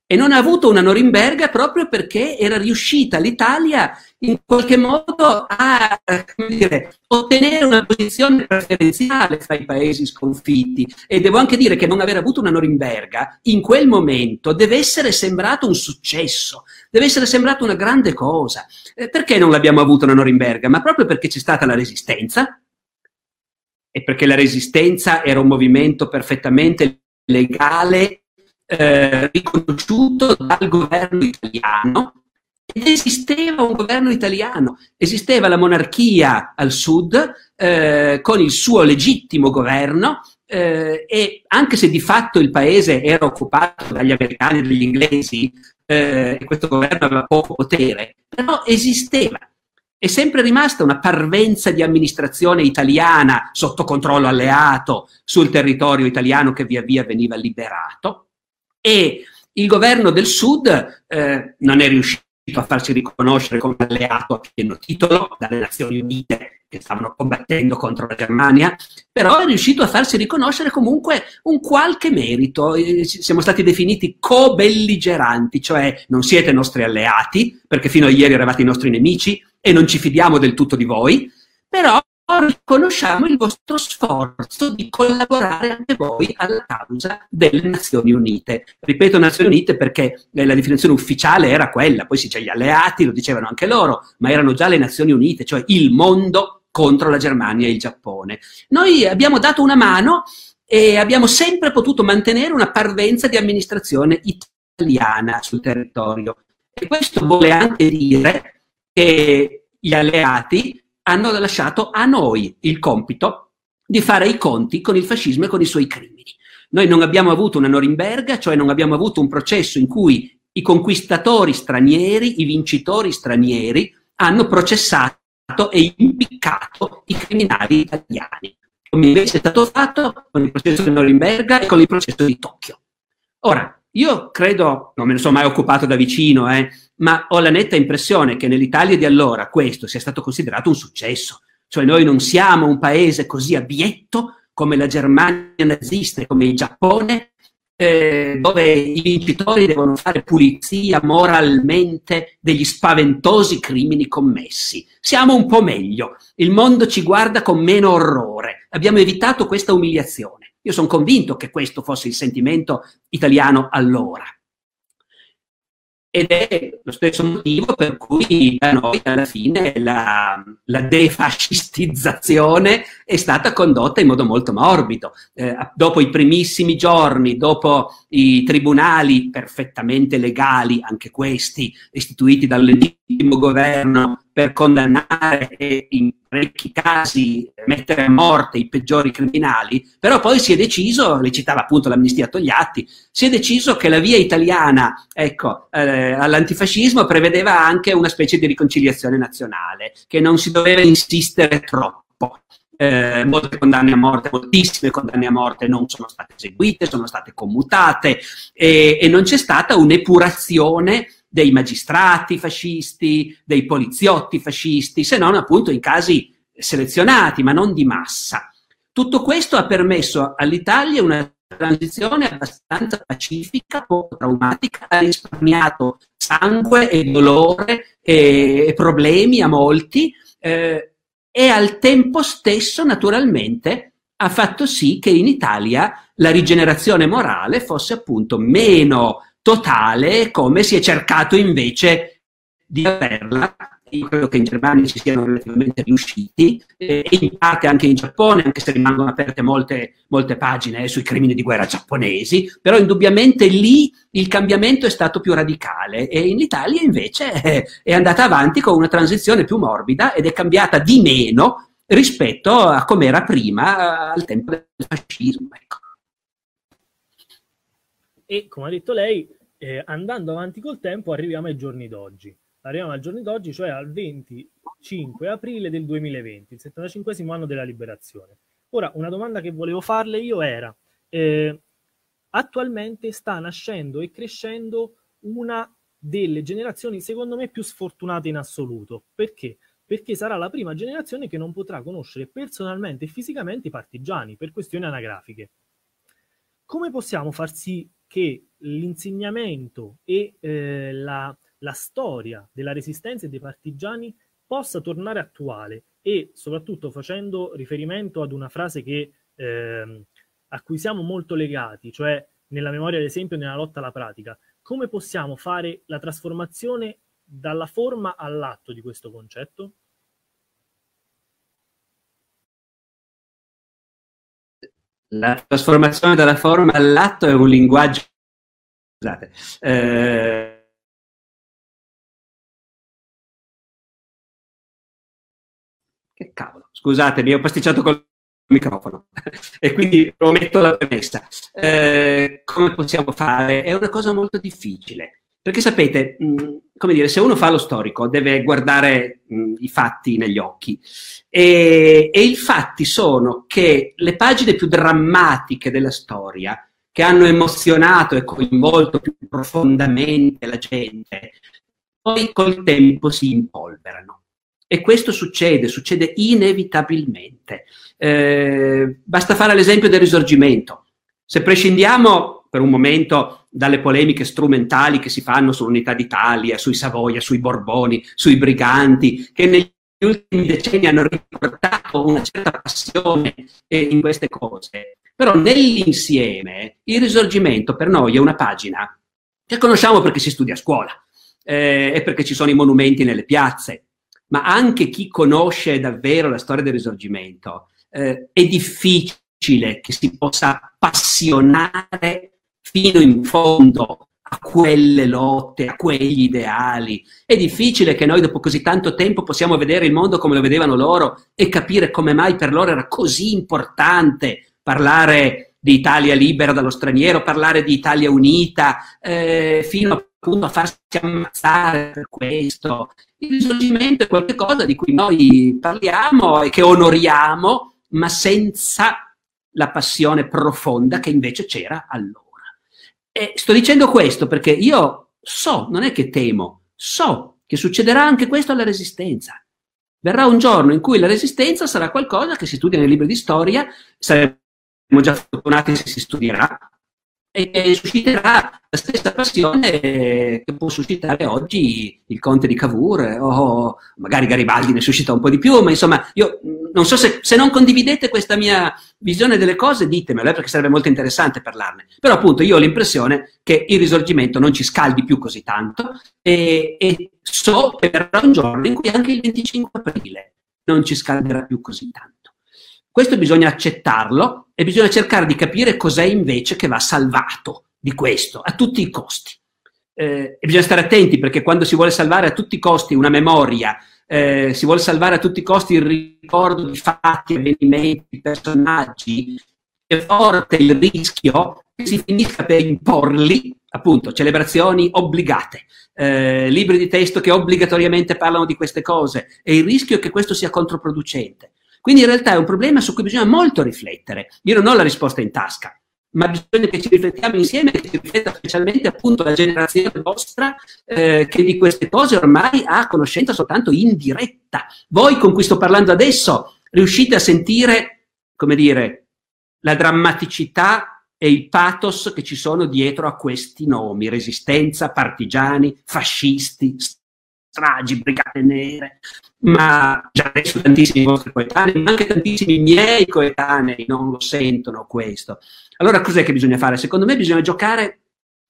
E non ha avuto una Norimberga proprio perché era riuscita l'Italia in qualche modo a dire, ottenere una posizione preferenziale fra i paesi sconfitti. E devo anche dire che non aver avuto una Norimberga in quel momento deve essere sembrato un successo, deve essere sembrato una grande cosa. Eh, perché non l'abbiamo avuta una Norimberga? Ma proprio perché c'è stata la resistenza e perché la resistenza era un movimento perfettamente legale eh, riconosciuto dal governo italiano ed esisteva un governo italiano, esisteva la monarchia al sud eh, con il suo legittimo governo eh, e anche se di fatto il paese era occupato dagli americani e dagli inglesi eh, e questo governo aveva poco potere, però esisteva. È sempre rimasta una parvenza di amministrazione italiana sotto controllo alleato sul territorio italiano che via via veniva liberato e il governo del Sud eh, non è riuscito a farsi riconoscere come alleato a pieno titolo dalle Nazioni Unite che stavano combattendo contro la Germania, però è riuscito a farsi riconoscere comunque un qualche merito. Eh, siamo stati definiti co-belligeranti, cioè non siete nostri alleati, perché fino a ieri eravate i nostri nemici e non ci fidiamo del tutto di voi, però riconosciamo il vostro sforzo di collaborare anche voi alla causa delle Nazioni Unite. Ripeto Nazioni Unite perché eh, la definizione ufficiale era quella, poi si c'è gli alleati, lo dicevano anche loro, ma erano già le Nazioni Unite, cioè il mondo contro la Germania e il Giappone. Noi abbiamo dato una mano e abbiamo sempre potuto mantenere una parvenza di amministrazione italiana sul territorio. E questo vuole anche dire che gli alleati hanno lasciato a noi il compito di fare i conti con il fascismo e con i suoi crimini. Noi non abbiamo avuto una Norimberga, cioè non abbiamo avuto un processo in cui i conquistatori stranieri, i vincitori stranieri hanno processato e impiccato i criminali italiani, come invece è stato fatto con il processo di Norimberga e con il processo di Tokyo. Ora, io credo, non me ne sono mai occupato da vicino, eh, ma ho la netta impressione che nell'Italia di allora questo sia stato considerato un successo. Cioè noi non siamo un paese così abietto come la Germania nazista come il Giappone, eh, dove i vincitori devono fare pulizia moralmente degli spaventosi crimini commessi. Siamo un po' meglio, il mondo ci guarda con meno orrore, abbiamo evitato questa umiliazione. Io sono convinto che questo fosse il sentimento italiano allora ed è lo stesso motivo per cui da noi alla fine la, la defascistizzazione è stata condotta in modo molto morbido. Eh, dopo i primissimi giorni, dopo i tribunali perfettamente legali, anche questi, istituiti dal legittimo governo per condannare e in parecchi casi mettere a morte i peggiori criminali, però poi si è deciso, le citava appunto l'amnistia Togliatti, si è deciso che la via italiana ecco, eh, all'antifascismo prevedeva anche una specie di riconciliazione nazionale, che non si doveva insistere troppo. Eh, molte condanne a morte, moltissime condanne a morte non sono state eseguite, sono state commutate e, e non c'è stata un'epurazione dei magistrati fascisti, dei poliziotti fascisti, se non appunto in casi selezionati, ma non di massa. Tutto questo ha permesso all'Italia una transizione abbastanza pacifica, poco traumatica, ha risparmiato sangue e dolore e, problemi a molti eh, e al tempo stesso naturalmente ha fatto sì che in Italia la rigenerazione morale fosse appunto meno totale come si è cercato invece di averla io credo che in Germania ci siano relativamente riusciti eh, e in parte anche in Giappone, anche se rimangono aperte molte, molte pagine eh, sui crimini di guerra giapponesi, però indubbiamente lì il cambiamento è stato più radicale e in Italia invece eh, è andata avanti con una transizione più morbida ed è cambiata di meno rispetto a come era prima al tempo del fascismo. Ecco. E come ha detto lei, eh, andando avanti col tempo arriviamo ai giorni d'oggi arriviamo al giorno d'oggi, cioè al 25 aprile del 2020, il 75 anno della liberazione. Ora, una domanda che volevo farle io era, eh, attualmente sta nascendo e crescendo una delle generazioni, secondo me, più sfortunate in assoluto. Perché? Perché sarà la prima generazione che non potrà conoscere personalmente e fisicamente i partigiani per questioni anagrafiche. Come possiamo far sì che l'insegnamento e eh, la, la storia della resistenza e dei partigiani possa tornare attuale e soprattutto facendo riferimento ad una frase che, eh, a cui siamo molto legati, cioè nella memoria ad esempio nella lotta alla pratica, come possiamo fare la trasformazione dalla forma all'atto di questo concetto? La trasformazione dalla forma all'atto è un linguaggio... Scusate. Eh Che cavolo, scusatemi, ho pasticciato col microfono e quindi ometto la premessa. Eh, come possiamo fare? È una cosa molto difficile. Perché sapete, mh, come dire, se uno fa lo storico deve guardare mh, i fatti negli occhi e, e i fatti sono che le pagine più drammatiche della storia, che hanno emozionato e coinvolto più profondamente la gente, poi col tempo si impolverano. E questo succede, succede inevitabilmente. Eh, basta fare l'esempio del risorgimento. Se prescindiamo per un momento dalle polemiche strumentali che si fanno sull'unità d'Italia, sui Savoia, sui Borboni, sui briganti, che negli ultimi decenni hanno riportato una certa passione in queste cose, però nell'insieme il risorgimento per noi è una pagina che conosciamo perché si studia a scuola eh, e perché ci sono i monumenti nelle piazze, ma anche chi conosce davvero la storia del risorgimento, eh, è difficile che si possa appassionare fino in fondo a quelle lotte, a quegli ideali. È difficile che noi dopo così tanto tempo possiamo vedere il mondo come lo vedevano loro e capire come mai per loro era così importante parlare di Italia libera dallo straniero, parlare di Italia unita, eh, fino appunto a farsi ammazzare per questo. Il risorgimento è qualcosa di cui noi parliamo e che onoriamo, ma senza la passione profonda che invece c'era allora. E sto dicendo questo perché io so, non è che temo, so che succederà anche questo alla Resistenza. Verrà un giorno in cui la Resistenza sarà qualcosa che si studia nei libri di storia, saremo già fortunati se si studierà, e susciterà la stessa passione che può suscitare oggi il conte di Cavour o magari Garibaldi ne suscita un po' di più, ma insomma io non so se, se non condividete questa mia visione delle cose ditemelo, eh, perché sarebbe molto interessante parlarne. Però appunto io ho l'impressione che il risorgimento non ci scaldi più così tanto e, e so verrà un giorno in cui anche il 25 aprile non ci scalderà più così tanto. Questo bisogna accettarlo e bisogna cercare di capire cos'è invece che va salvato di questo, a tutti i costi. Eh, bisogna stare attenti perché quando si vuole salvare a tutti i costi una memoria, eh, si vuole salvare a tutti i costi il ricordo di fatti, avvenimenti, personaggi, è forte il rischio che si finisca per imporli, appunto, celebrazioni obbligate, eh, libri di testo che obbligatoriamente parlano di queste cose, e il rischio è che questo sia controproducente. Quindi in realtà è un problema su cui bisogna molto riflettere. Io non ho la risposta in tasca, ma bisogna che ci riflettiamo insieme, che ci rifletta specialmente appunto la generazione vostra eh, che di queste cose ormai ha conoscenza soltanto in diretta. Voi con cui sto parlando adesso riuscite a sentire, come dire, la drammaticità e il pathos che ci sono dietro a questi nomi, resistenza, partigiani, fascisti, stragi, brigate nere, ma già adesso tantissimi vostri coetanei, ma anche tantissimi miei coetanei non lo sentono questo. Allora cos'è che bisogna fare? Secondo me bisogna giocare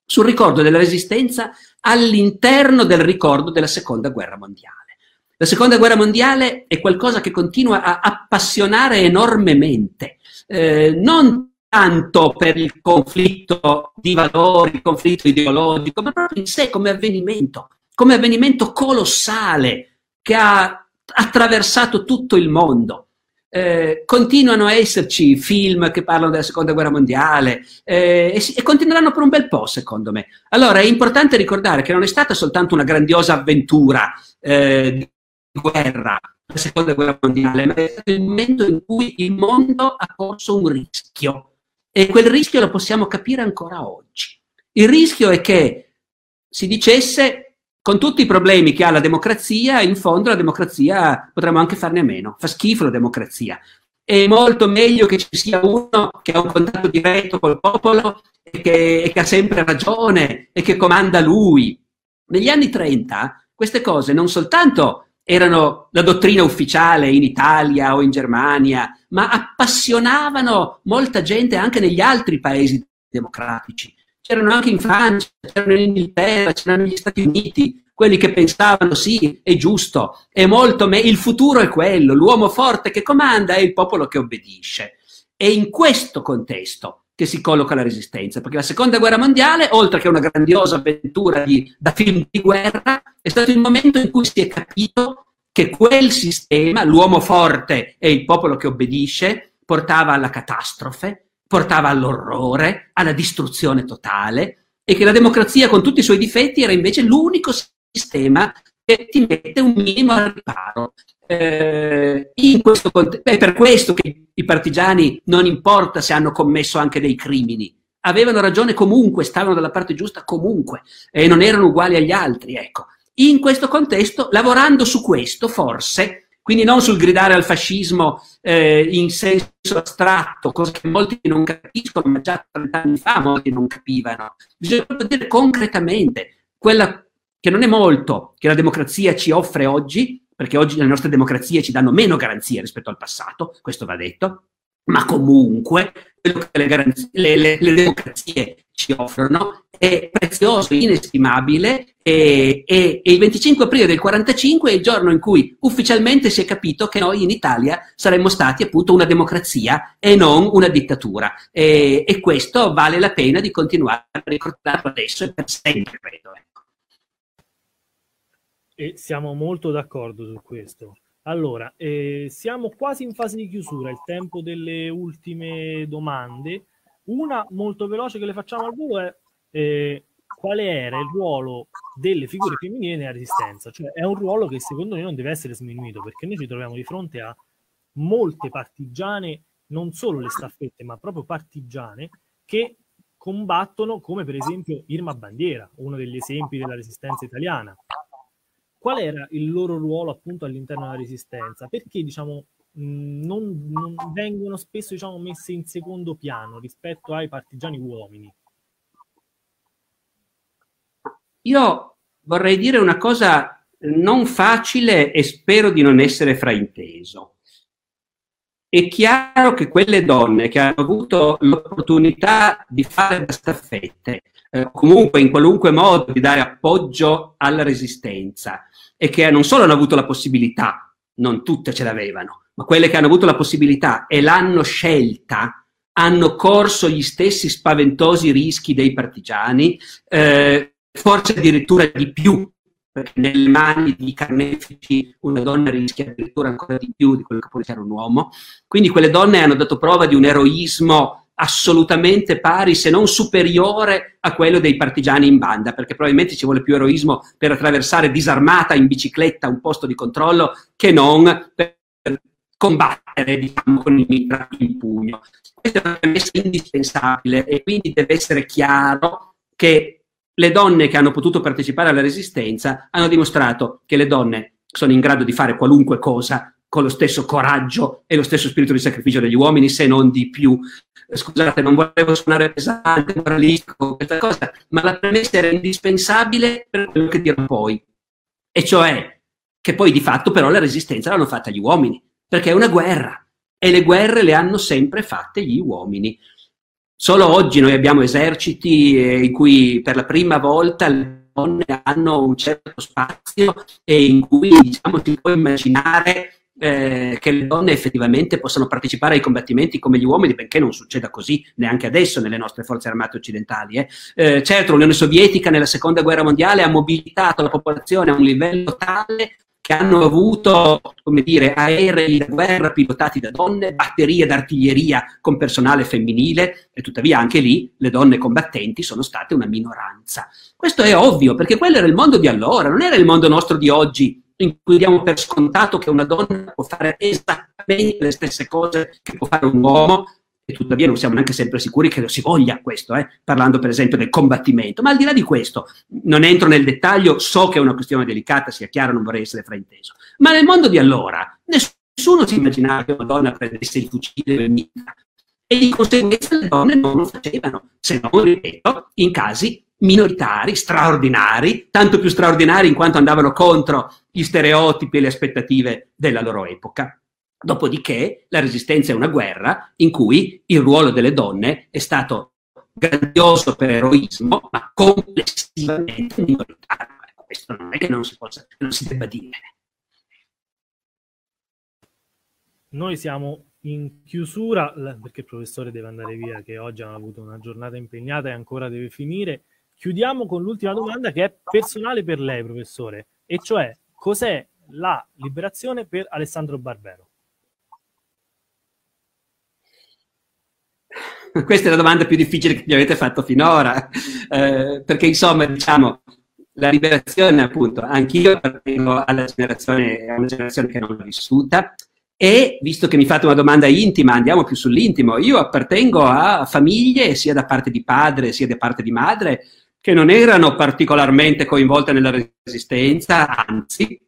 sul ricordo della resistenza all'interno del ricordo della seconda guerra mondiale. La seconda guerra mondiale è qualcosa che continua a appassionare enormemente, eh, non tanto per il conflitto di valori, il conflitto ideologico, ma proprio in sé come avvenimento, come avvenimento colossale che ha attraversato tutto il mondo. Eh, continuano a esserci film che parlano della seconda guerra mondiale eh, e, e, continueranno per un bel po', secondo me. Allora è importante ricordare che non è stata soltanto una grandiosa avventura eh, di guerra, la seconda guerra mondiale, ma è stato il momento in cui il mondo ha corso un rischio e quel rischio lo possiamo capire ancora oggi. Il rischio è che si dicesse con tutti i problemi che ha la democrazia, in fondo la democrazia potremmo anche farne a meno. Fa schifo la democrazia. È molto meglio che ci sia uno che ha un contatto diretto col popolo e che, e che ha sempre ragione e che comanda lui. Negli anni 30 queste cose non soltanto erano la dottrina ufficiale in Italia o in Germania, ma appassionavano molta gente anche negli altri paesi democratici c'erano anche in Francia, c'erano in Inghilterra, c'erano negli Stati Uniti, quelli che pensavano sì, è giusto, è molto me- il futuro è quello, l'uomo forte che comanda è il popolo che obbedisce. È in questo contesto che si colloca la resistenza, perché la seconda guerra mondiale, oltre che una grandiosa avventura di, da film di guerra, è stato il momento in cui si è capito che quel sistema, l'uomo forte e il popolo che obbedisce, portava alla catastrofe, portava all'orrore, alla distruzione totale e che la democrazia con tutti i suoi difetti era invece l'unico sistema che ti mette un minimo al riparo. Eh, questo è per questo che i partigiani non importa se hanno commesso anche dei crimini, avevano ragione comunque, stavano dalla parte giusta comunque e non erano uguali agli altri. Ecco. In questo contesto, lavorando su questo, forse quindi non sul gridare al fascismo eh, in senso astratto, cosa che molti non capiscono, ma già 30 anni fa molti non capivano. Bisogna dire concretamente quella che non è molto che la democrazia ci offre oggi, perché oggi le nostre democrazie ci danno meno garanzie rispetto al passato, questo va detto, ma comunque le, le, le democrazie ci offrono è prezioso, inestimabile e, e, e, il 25 aprile del 45 è il giorno in cui ufficialmente si è capito che noi in Italia saremmo stati appunto una democrazia e non una dittatura e, e questo vale la pena di continuare a ricordarlo adesso e per sempre, credo. Ecco. E siamo molto d'accordo su questo. Allora, eh, siamo quasi in fase di chiusura, il tempo delle ultime domande. Una molto veloce che le facciamo al volo è eh, quale era il ruolo delle figure femminili nella resistenza. Cioè è un ruolo che secondo me non deve essere sminuito perché noi ci troviamo di fronte a molte partigiane, non solo le staffette, ma proprio partigiane che combattono come per esempio Irma Bandiera, uno degli esempi della resistenza italiana qual era il loro ruolo appunto all'interno della resistenza? Perché diciamo non, non vengono spesso diciamo, messe in secondo piano rispetto ai partigiani uomini? Io vorrei dire una cosa non facile e spero di non essere frainteso. È chiaro che quelle donne che hanno avuto l'opportunità di fare da staffette, eh, comunque in qualunque modo di dare appoggio alla resistenza, e che non solo hanno avuto la possibilità, non tutte ce l'avevano, ma quelle che hanno avuto la possibilità e l'hanno scelta, hanno corso gli stessi spaventosi rischi dei partigiani, eh, forse addirittura di più, perché nelle mani di carnefici una donna rischia addirittura ancora di più di quello che può essere un uomo. Quindi quelle donne hanno dato prova di un eroismo assolutamente pari, se non superiore a quello dei partigiani in banda, perché probabilmente ci vuole più eroismo per attraversare disarmata in bicicletta un posto di controllo che non per combattere diciamo, con il mitra in pugno. Questa è una premessa indispensabile e quindi deve essere chiaro che le donne che hanno potuto partecipare alla resistenza hanno dimostrato che le donne sono in grado di fare qualunque cosa con lo stesso coraggio e lo stesso spirito di sacrificio degli uomini, se non di più. Scusate, non volevo suonare pesante, moralistico, questa cosa, ma la premessa era indispensabile per quello che dirò poi. e cioè che poi di fatto però la resistenza l'hanno fatta gli uomini, perché è una guerra e le guerre le hanno sempre fatte gli uomini. Solo oggi noi abbiamo eserciti eh, in cui per la prima volta le donne hanno un certo spazio e in cui diciamo, si può immaginare eh, che le donne effettivamente possano partecipare ai combattimenti come gli uomini, benché non succeda così neanche adesso nelle nostre forze armate occidentali. Eh. Eh, certo, l'Unione Sovietica nella seconda guerra mondiale ha mobilitato la popolazione a un livello tale che hanno avuto, come dire, aerei da guerra pilotati da donne, batterie d'artiglieria con personale femminile e tuttavia anche lì le donne combattenti sono state una minoranza. Questo è ovvio perché quello era il mondo di allora, non era il mondo nostro di oggi in cui diamo per scontato che una donna può fare esattamente le stesse cose che può fare un uomo e tuttavia non siamo neanche sempre sicuri che lo si voglia questo, eh? parlando per esempio del combattimento. Ma al di là di questo, non entro nel dettaglio, so che è una questione delicata, sia chiaro, non vorrei essere frainteso. Ma nel mondo di allora, nessuno si immaginava che una donna prendesse il fucile e mitra. E di conseguenza le donne non lo facevano, se non, ripeto, in casi minoritari, straordinari, tanto più straordinari in quanto andavano contro gli stereotipi e le aspettative della loro epoca. Dopodiché la resistenza è una guerra in cui il ruolo delle donne è stato grandioso per eroismo, ma complessivamente minoritario. Ecco, questo non è che non si, possa, non si debba dire. Noi siamo in chiusura perché il professore deve andare via, che oggi ha avuto una giornata impegnata e ancora deve finire. Chiudiamo con l'ultima domanda che è personale per lei, professore, e cioè cos'è la liberazione per Alessandro Barbero? Questa è la domanda più difficile che mi avete fatto finora, eh, perché insomma, diciamo, la liberazione, appunto, anch'io appartengo alla generazione, a una generazione che non l'ha vissuta, e visto che mi fate una domanda intima, andiamo più sull'intimo, io appartengo a famiglie, sia da parte di padre sia da parte di madre, che non erano particolarmente coinvolte nella resistenza, anzi,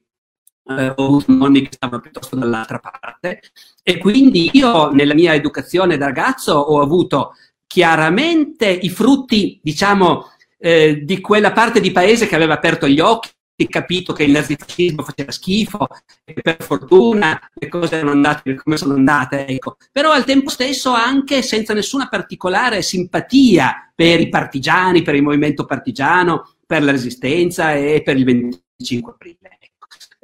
eh, ho avuto nonni che stavano piuttosto dall'altra parte e quindi io nella mia educazione da ragazzo ho avuto chiaramente i frutti, diciamo, eh, di quella parte di paese che aveva aperto gli occhi capito che il nazifascismo faceva schifo e per fortuna le cose erano andate come sono andate, ecco. però al tempo stesso anche senza nessuna particolare simpatia per i partigiani, per il movimento partigiano, per la resistenza e per il 25 aprile.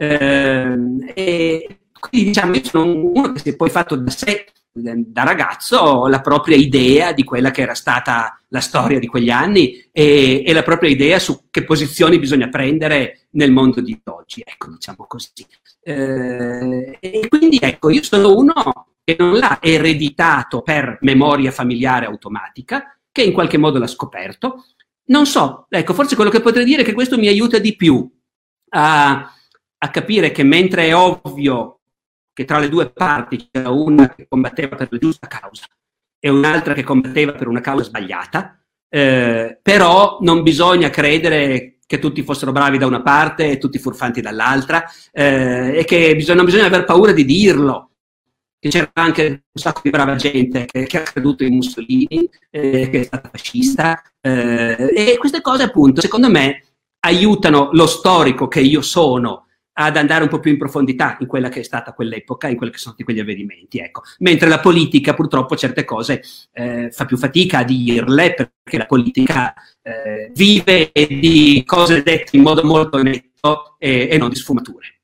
Eh, e quindi diciamo, io sono uno che si è poi fatto da sé, da ragazzo, la propria idea di quella che era stata la storia di quegli anni e, e la propria idea su che posizioni bisogna prendere nel mondo di oggi, ecco, diciamo così. Eh, e quindi ecco, io sono uno che non l'ha ereditato per memoria familiare automatica, che in qualche modo l'ha scoperto. Non so, ecco, forse quello che potrei dire è che questo mi aiuta di più a a capire che mentre è ovvio che tra le due parti c'era una che combatteva per la giusta causa e un'altra che combatteva per una causa sbagliata, eh, però non bisogna credere che tutti fossero bravi da una parte e tutti furfanti dall'altra eh, e che bisogna, non bisogna aver paura di dirlo. Che c'era anche un sacco di brava gente che, che ha creduto in Mussolini, eh, che è stata fascista, eh, e queste cose appunto secondo me aiutano lo storico che io sono ad andare un po' più in profondità in quella che è stata quell'epoca, in quelli che sono stati quegli avvenimenti. Ecco. Mentre la politica purtroppo certe cose eh, fa più fatica a dirle perché la politica eh, vive di cose dette in modo molto netto e, e non di sfumature.